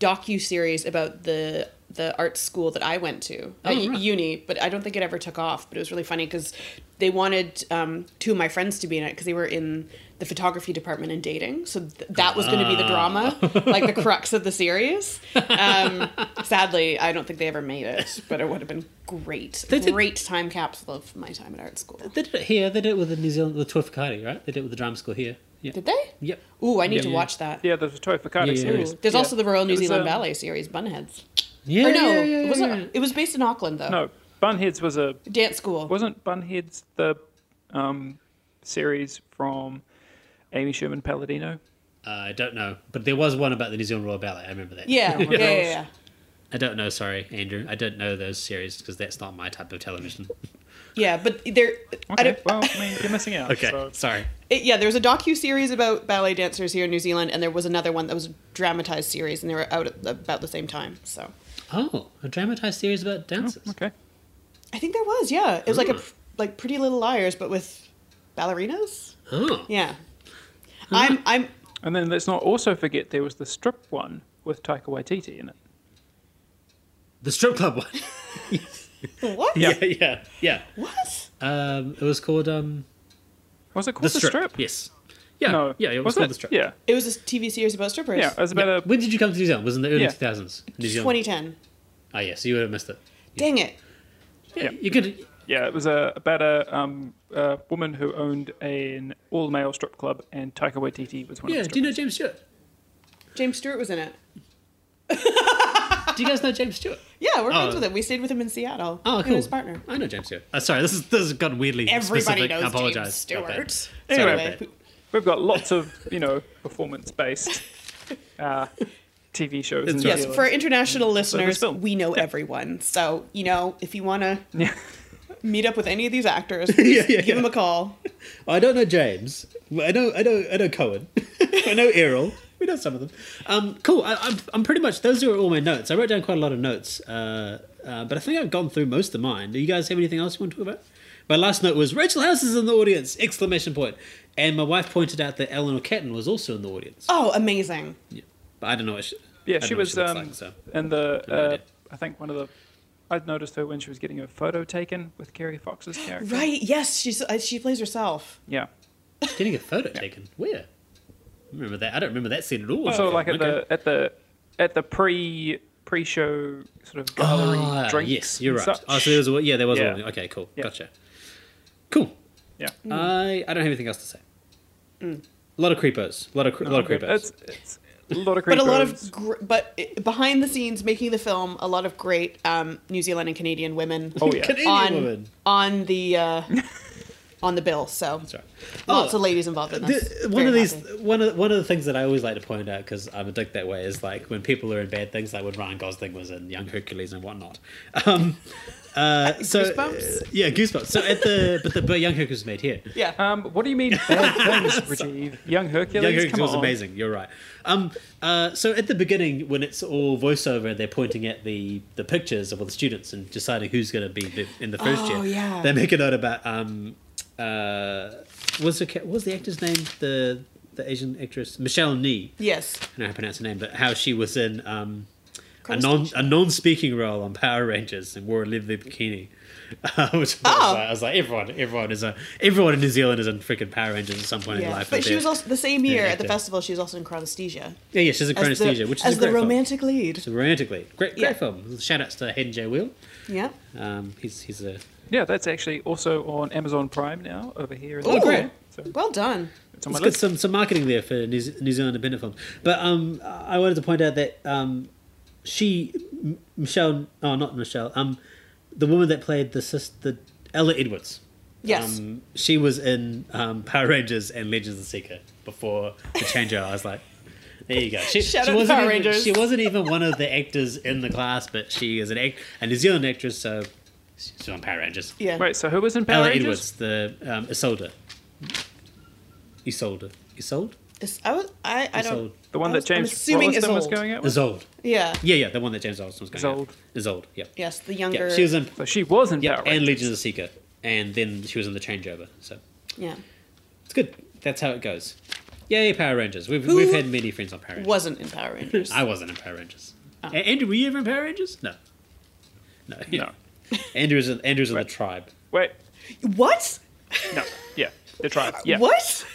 docu series about the the art school that I went to at Oh, right. uni, but I don't think it ever took off. But it was really funny because they wanted um, two of my friends to be in it because they were in the photography department and dating. So th- that was going to be the drama, like the crux of the series. Um, sadly, I don't think they ever made it, but it would have been great. They did- great time capsule of my time at art school. they did it here. They did it with the New Zealand, the Toi Whakaari, right? They did it with the drama school here. Yeah. Did they? Yep. Ooh, I need to Yeah. watch that. yeah, there's a Toi Whakaari Yeah, yeah, series. yeah. There's Yeah. also the Royal New Zealand um, Ballet series, Bunheads. Yeah. or no, yeah, yeah, it wasn't. yeah. It was based in Auckland though. No, Bunheads was a Dance school. wasn't Bunheads the um, series from Amy Sherman Palladino. Uh, I don't know, but there was one about the New Zealand Royal Ballet. I remember that. Yeah, yeah, yeah, yeah. I don't know. Sorry, Andrew. I don't know those series because that's not my type of television. Yeah, but there, I Okay, don't, well, I mean, you're missing out. Okay, so- sorry. it, yeah, there was a docu series about ballet dancers here in New Zealand, and there was another one that was a dramatized series, and they were out at the, about the same time. So Oh, a dramatized series about dancers. Okay. I think there was, yeah, it was like a like Pretty Little Liars, but with ballerinas. Oh, Yeah, I'm I'm And then let's not also forget there was the strip one with Taika Waititi in it. the strip club one. what? yeah, yeah, yeah. What? Um, it was called um, Was it the called the strip. strip? Yes. Yeah, No. yeah. It was, called the strip. Yeah. It was a TV series about strippers. Yeah. It was about Yeah. a. When did you come to New Zealand? Was it in the early 2000s? New Zealand. 2010. Oh, yeah. So you would have missed it. Dang it. Yeah, you could. Yeah, it was a, about a, um, a woman who owned an all male strip club, and Taika Waititi was one Yeah. of the Yeah, Do you know. James Stewart? James Stewart was in it. Do you guys know James Stewart? Yeah, we're friends Oh. with him. We stayed with him in Seattle. Oh, cool. his partner. I know James Stewart. Uh, sorry, this is this has gotten weirdly Everybody specific. knows I apologize. James. Stewart. Anyway, Sorry about that. We've got lots of, you know, performance based uh, TV shows. in That's Yes, for international listeners, film. we know everyone. So, you know, if you want to Yeah. meet up with any of these actors, Yeah, yeah, give yeah. them a call. I don't know James. Well, I know, I know, I know Cohen. I know Errol. We know some of them. Um, cool. I, I'm, I'm pretty much. Those are all my notes. I wrote down quite a lot of notes, uh, uh, but I think I've gone through most of mine. Do you guys have anything else you want to talk about? My last note was Rachel House is in the audience! Exclamation point! And my wife pointed out that Eleanor Catton was also in the audience. Oh, amazing. Yeah, But I don't know what she. Yeah, she was looks um, like, so. in the. Uh. I think one of the. I'd noticed her when she was getting a photo taken with Kerry Fox's character. Right. Yes, she's uh, she plays herself. Yeah. Getting a photo taken. Where? I remember that. I don't remember that scene at all. So like at Okay. the at the at the pre pre show sort of gallery drinks. yes, you're right. such. Oh, so there was a yeah, there was Yeah. one. Okay, cool, Yeah. gotcha. Cool. Yeah. I I don't have anything else to say. A lot of creepers. A lot of cre- lot of creepos. It's, it's a lot of creepers. But a lot of, gr- but behind the scenes, making the film, a lot of great um, New Zealand and Canadian women Oh yeah. Canadian on woman. on the uh, on the bill. So That's right. lots Oh, of ladies involved in this. The- one Very of these, happy. one of one of the things that I always like to point out because I'm a dick that way is like when people are in bad things, like when Ryan Gosling was in Young Hercules and whatnot. Um, uh, so Goosebumps? uh, yeah, goosebumps. So at the but the but Young Hercules was made here. Yeah. Um, what do you mean bad things, Rajeev? Young Hercules. Young Hercules Come was on. amazing. You're right. Um, uh, so at the beginning, when it's all voiceover, they're pointing at the, the pictures of all the students and deciding who's going to be the, in the first Oh, year. yeah. They make a note about um, uh, what's the what was the actor's name? The the Asian actress Michelle Ny. yes. I don't know how to pronounce her name, but how she was in um, a non a non speaking role on Power Rangers and wore a lovely bikini. Uh, which I, was Oh. like, I was like, everyone, everyone is a everyone in New Zealand is in freaking Power Rangers at some point in Yeah. life. But she was also the same year at the festival. She was also in Chronesthesia. Yeah, yeah, she's a As the, Chronesthesia, which is as a the great film. romantic lead. So romantically, great, great Yeah. film. Shout outs to Hayden J. Weal. Yeah. Um, he's he's a Yeah, that's actually also on Amazon Prime now over here. In Oh, great. So Well done. it's on my it's good some some marketing there for New, Zealand independent films. But um, I wanted to point out that um, she Michelle, oh not Michelle, um, the woman that played the sister Ella Edwards. Yes. Um, she was in um, Power Rangers and Legends of the Seeker before the changeover. I was like, there you go. She, Shout she out wasn't Power even, Rangers. She wasn't even one of the actors in the class, but she is an act, a New Zealand actress, so she's on Power Rangers. Yeah. Wait, so who was in Power Ella Rangers? Edwards, the um, Isolde. Isolde. Isolde? It's- I was. I. I don't. The one I that was- I'm James assuming Rolleston was going out with? Isolde. Yeah. Yeah, yeah, the one that James Olsen was going out Isolde. out. Isolde, yeah. Yes, the younger. Yeah, she was in So she was in yeah, Power and Rangers. Legends of the Seeker. And then she was in the changeover. So Yeah. it's good. That's how it goes. Yay, Power Rangers. We've, Who we've had many friends on Power Rangers. Wasn't in Power Rangers. I wasn't in Power Rangers. Oh. A- Andrew, were you ever in Power Rangers? No. No. No. Andrew's in, Andrew's in the tribe. Wait, what? no, yeah, the tribe. Yeah, What?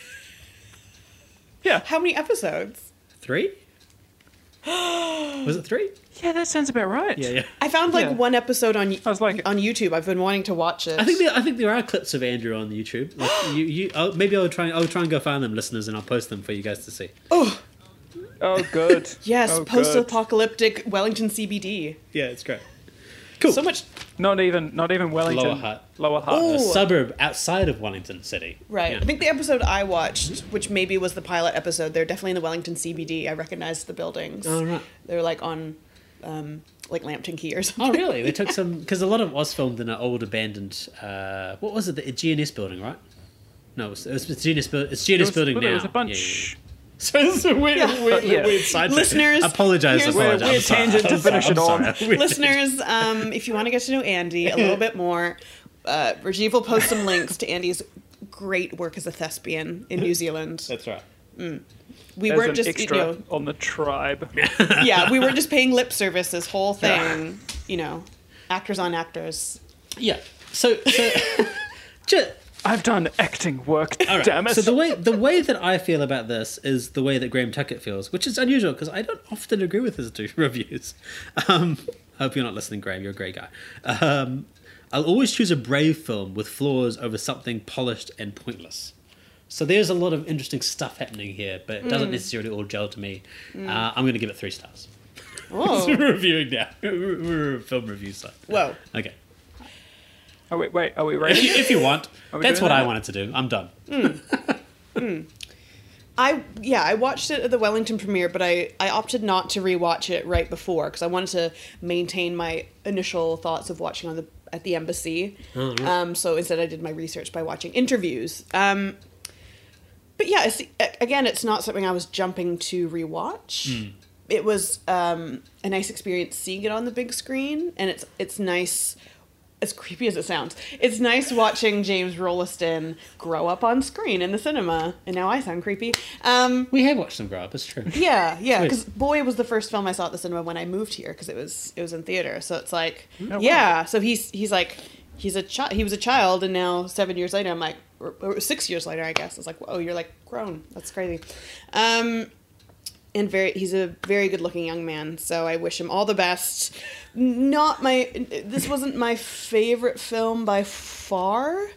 Yeah, How many episodes? Three? was it three? yeah, that sounds about right. Yeah, yeah. I found like Yeah. one episode on I was like- on YouTube. I've been wanting to watch it. I think there, I think there are clips of Andrew on YouTube. Like you, you, I'll, maybe I'll try. I'll try and go find them, listeners, and I'll post them for you guys to see. Oh Oh, good. yes, Oh, post-apocalyptic Wellington CBD. Yeah, it's great. Cool. So much Not even not even Wellington. Lower Hutt. Lower Hutt. Oh. a suburb outside of Wellington City. Right. Yeah. I think the episode I watched, which maybe was the pilot episode, they're definitely in the Wellington CBD. I recognized the buildings. Oh, right. They're like on, um, like Lambton Quay or something. Oh, really? They took some because a lot of it was filmed in an old abandoned. Uh, what was it? The GNS building, right? No, it was, it was the GNS building. It's GNS It was, building well, now. It was a Yeah, bunch. yeah, yeah. So this is a weird, weird, Yeah. weird side Listeners, I apologize. here's- apologize. Weird- weird tangent to I'm sorry, finish it on. sorry. Listeners, um, if you want to get to know Andy a little bit more, uh, Rajeev will post some links to Andy's great work as a thespian in New Zealand. That's right. We As weren't an just, extra you know, on the tribe. yeah, we weren't just paying lip service. This whole thing, you know, actors on actors. Yeah. So, so just, I've done acting work. all right. Damn it. So the way the way that I feel about this is the way that Graeme Tuckett feels, which is unusual because I don't often agree with his two reviews. Um, I hope you're not listening, Graham. You're a great guy. Um, I'll always choose a brave film with flaws over something polished and pointless. So there's a lot of interesting stuff happening here, but it Mm. doesn't necessarily all gel to me. Uh, I'm going to give it three stars. Oh, We're reviewing now. We're we're a film review site. whoa. Okay. Oh wait, wait. Are we If ready? you, if you want, that's doing what I wanted to do. I'm done. I yeah, I watched it at the Wellington premiere, but I I opted not to rewatch it right before because I wanted to maintain my initial thoughts of watching on the at the embassy. Um, so instead, I did my research by watching interviews. Um, but yeah, it's, again, it's not something I was jumping to rewatch. It was um, a nice experience seeing it on the big screen, and it's it's nice. As creepy as it sounds, it's nice watching James Rolleston grow up on screen in the cinema. And now I sound creepy. Um, We have watched them grow up. It's true. yeah, yeah. Because Boy was the first film I saw at the cinema when I moved here because it was it was in theater. So it's like, wow. yeah. So he's he's like he's a child. He was a child, and now seven years later, I'm like, or, or six years later, I guess. It's like, oh, you're like grown. That's crazy. Um, and very he's a very good looking young man. So I wish him all the best. Not my this wasn't my favorite film by far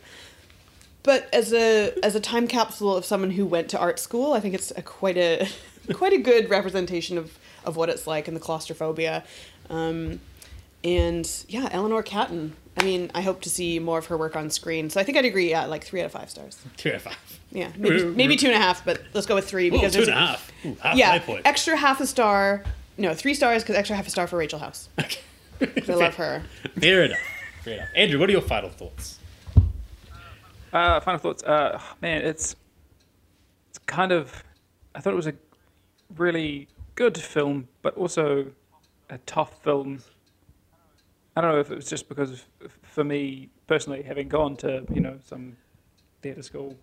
but as a as a time capsule of someone who went to art school, I think it's a quite a quite a good representation of of what it's like and the claustrophobia. Um, and yeah, Eleanor Catton. I mean, I hope to see more of her work on screen. So I think I'd agree. Yeah, like three out of five stars. Two out of five. Yeah, maybe maybe two and a half, but let's go with three because two and there's a half. Ooh, half yeah, point. extra half a star. No, three stars because extra half a star for Rachel House. 'Cause I love her. Fair enough. Fair enough. Andrew, what are your final thoughts? Uh, final thoughts. Uh, man, it's it's kind of. I thought it was a really good film, but also a tough film. I don't know if it was just because, of, for me personally, having gone to you know some theatre school,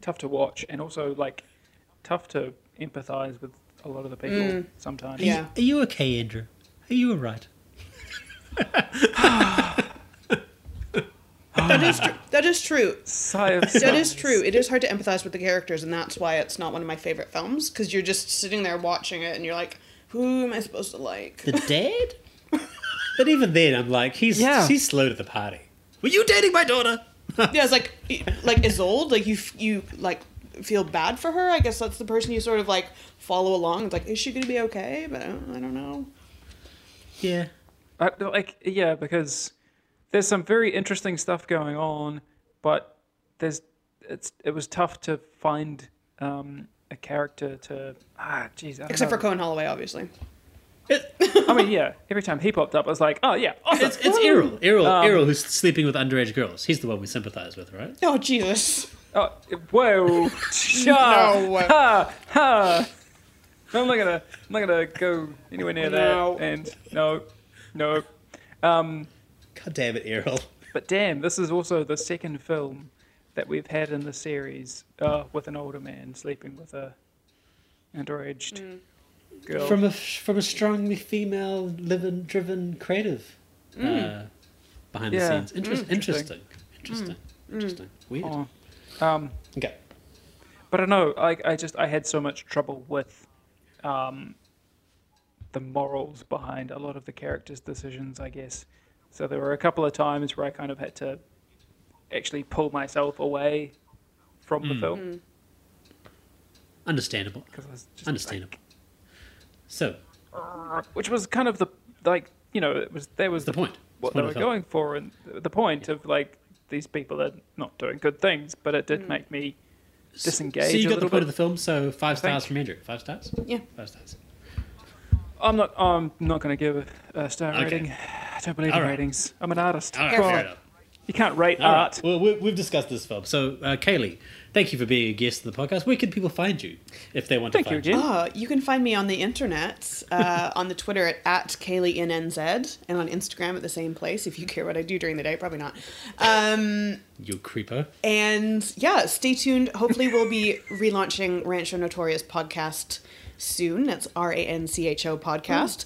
tough to watch, and also like tough to empathise with a lot of the people mm. sometimes. Yeah. Are you okay, Andrew? Are you alright? That is true. That is true. Sigh of That is true. It is hard to empathize with the characters, and that's why it's not one of my favorite films. Because you're just sitting there watching it, and you're like, "Who am I supposed to like?" The dad? but even then, I'm like, he's Yeah. he's slow to the party. Were you dating my daughter? yeah, it's like, like Isolde. Like you, you like feel bad for her. I guess that's the person you sort of like follow along. It's like, is she gonna be okay? But I don't, I don't know. Yeah. I, like yeah, because there's some very interesting stuff going on, but there's it's it was tough to find um, a character to ah jeez. I don't Except for. Cohen Holloway, obviously. It, I mean, yeah. Every time he popped up, I was like, oh yeah, awesome. it's it's Errol. Errol, Um, Errol, who's sleeping with underage girls. He's the one we sympathise with, right? Oh Jesus! Oh, whoa! No. Ha ha! I'm not gonna, I'm not gonna go anywhere near No. that. And no, no. God damn it, Errol. But damn, this is also the second film that we've had in the series uh, with an older man sleeping with a underage girl. From a from a strongly female, living, driven, creative uh, behind Yeah. the scenes. Interest, Mm. interesting. Interesting. Interesting. Weird. Oh. um, Okay. but I know, I, I just, I had so much trouble with um, the morals behind a lot of the characters' decisions, I guess. So there were a couple of times where I kind of had to actually pull myself away from the film Understandable. because I was just Understandable. So, like, which was kind of the like you know, it was there was the point. what It's the they were of the film. going for, and the point of like these people are not doing good things, but it did mm. make me disengage. So you a got the point bit. of the film. So five stars think. from Andrew. Five stars. Yeah. Five stars. I'm not. I'm not going to give a, a star Okay. rating. I don't believe All in right. ratings. I'm an artist. All right, Come fair on. enough. You can't rate All right. art. Well, we, we've discussed this film. So, uh, Kailey, thank you for being a guest of the podcast. Where can people find you if they want Thank to you find you? again. Oh, you can find me on the internet, uh, on the Twitter at, at KayleeNNZ, and on Instagram at the same place. If you care what I do during the day, probably not. Um, You creeper. and yeah, stay tuned. Hopefully, we'll be relaunching Rancho Notorious podcast soon. That's R A N C H O podcast.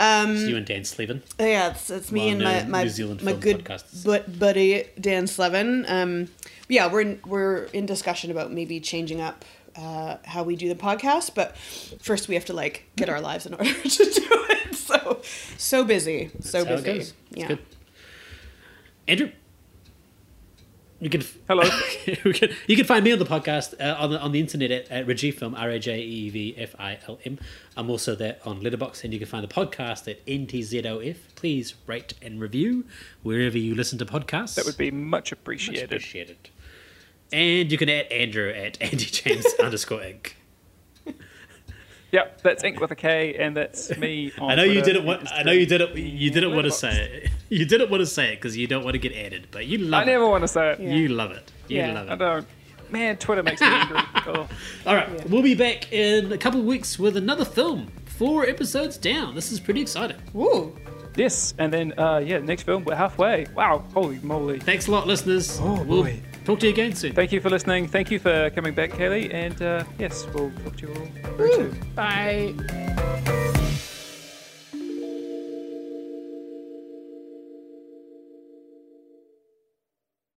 Um, It's you and Dan Slevin. yeah, it's, it's me and my my, New Zealand my good but buddy Dan Slevin. Um, yeah, we're in, we're in discussion about maybe changing up uh, how we do the podcast, but first we have to like get our lives in order to do it. So so busy, so That's it busy. Yeah. Andrew, you can Hello. you can you can find me on the podcast uh, on the on the internet at, at Regifilm R A J E V F I L M. I'm also there on Letterboxd, and you can find the podcast at NTZOF. Please rate and review wherever you listen to podcasts. That would be much Much appreciated. appreciated. And you can add Andrew at Andy James underscore Inc. Yep, that's Ink with a K, and that's me. On I know you didn't want. I know you didn't. You didn't want to say it. You didn't want to say it because you don't want to get added, but you love I never want to say it. You love it. You Yeah. love I don't. Man, Twitter makes me angry. Oh. All right, we'll be back in a couple of weeks with another film. Four episodes down. This is pretty exciting. Woo! Yes, and then uh, yeah, next film we're halfway. Wow, holy moly! Thanks a lot, listeners. Oh, we'll boy. Talk to you again soon. Thank you for listening. Thank you for coming back, Kailey, and uh, yes, we'll talk to you all very soon. Bye.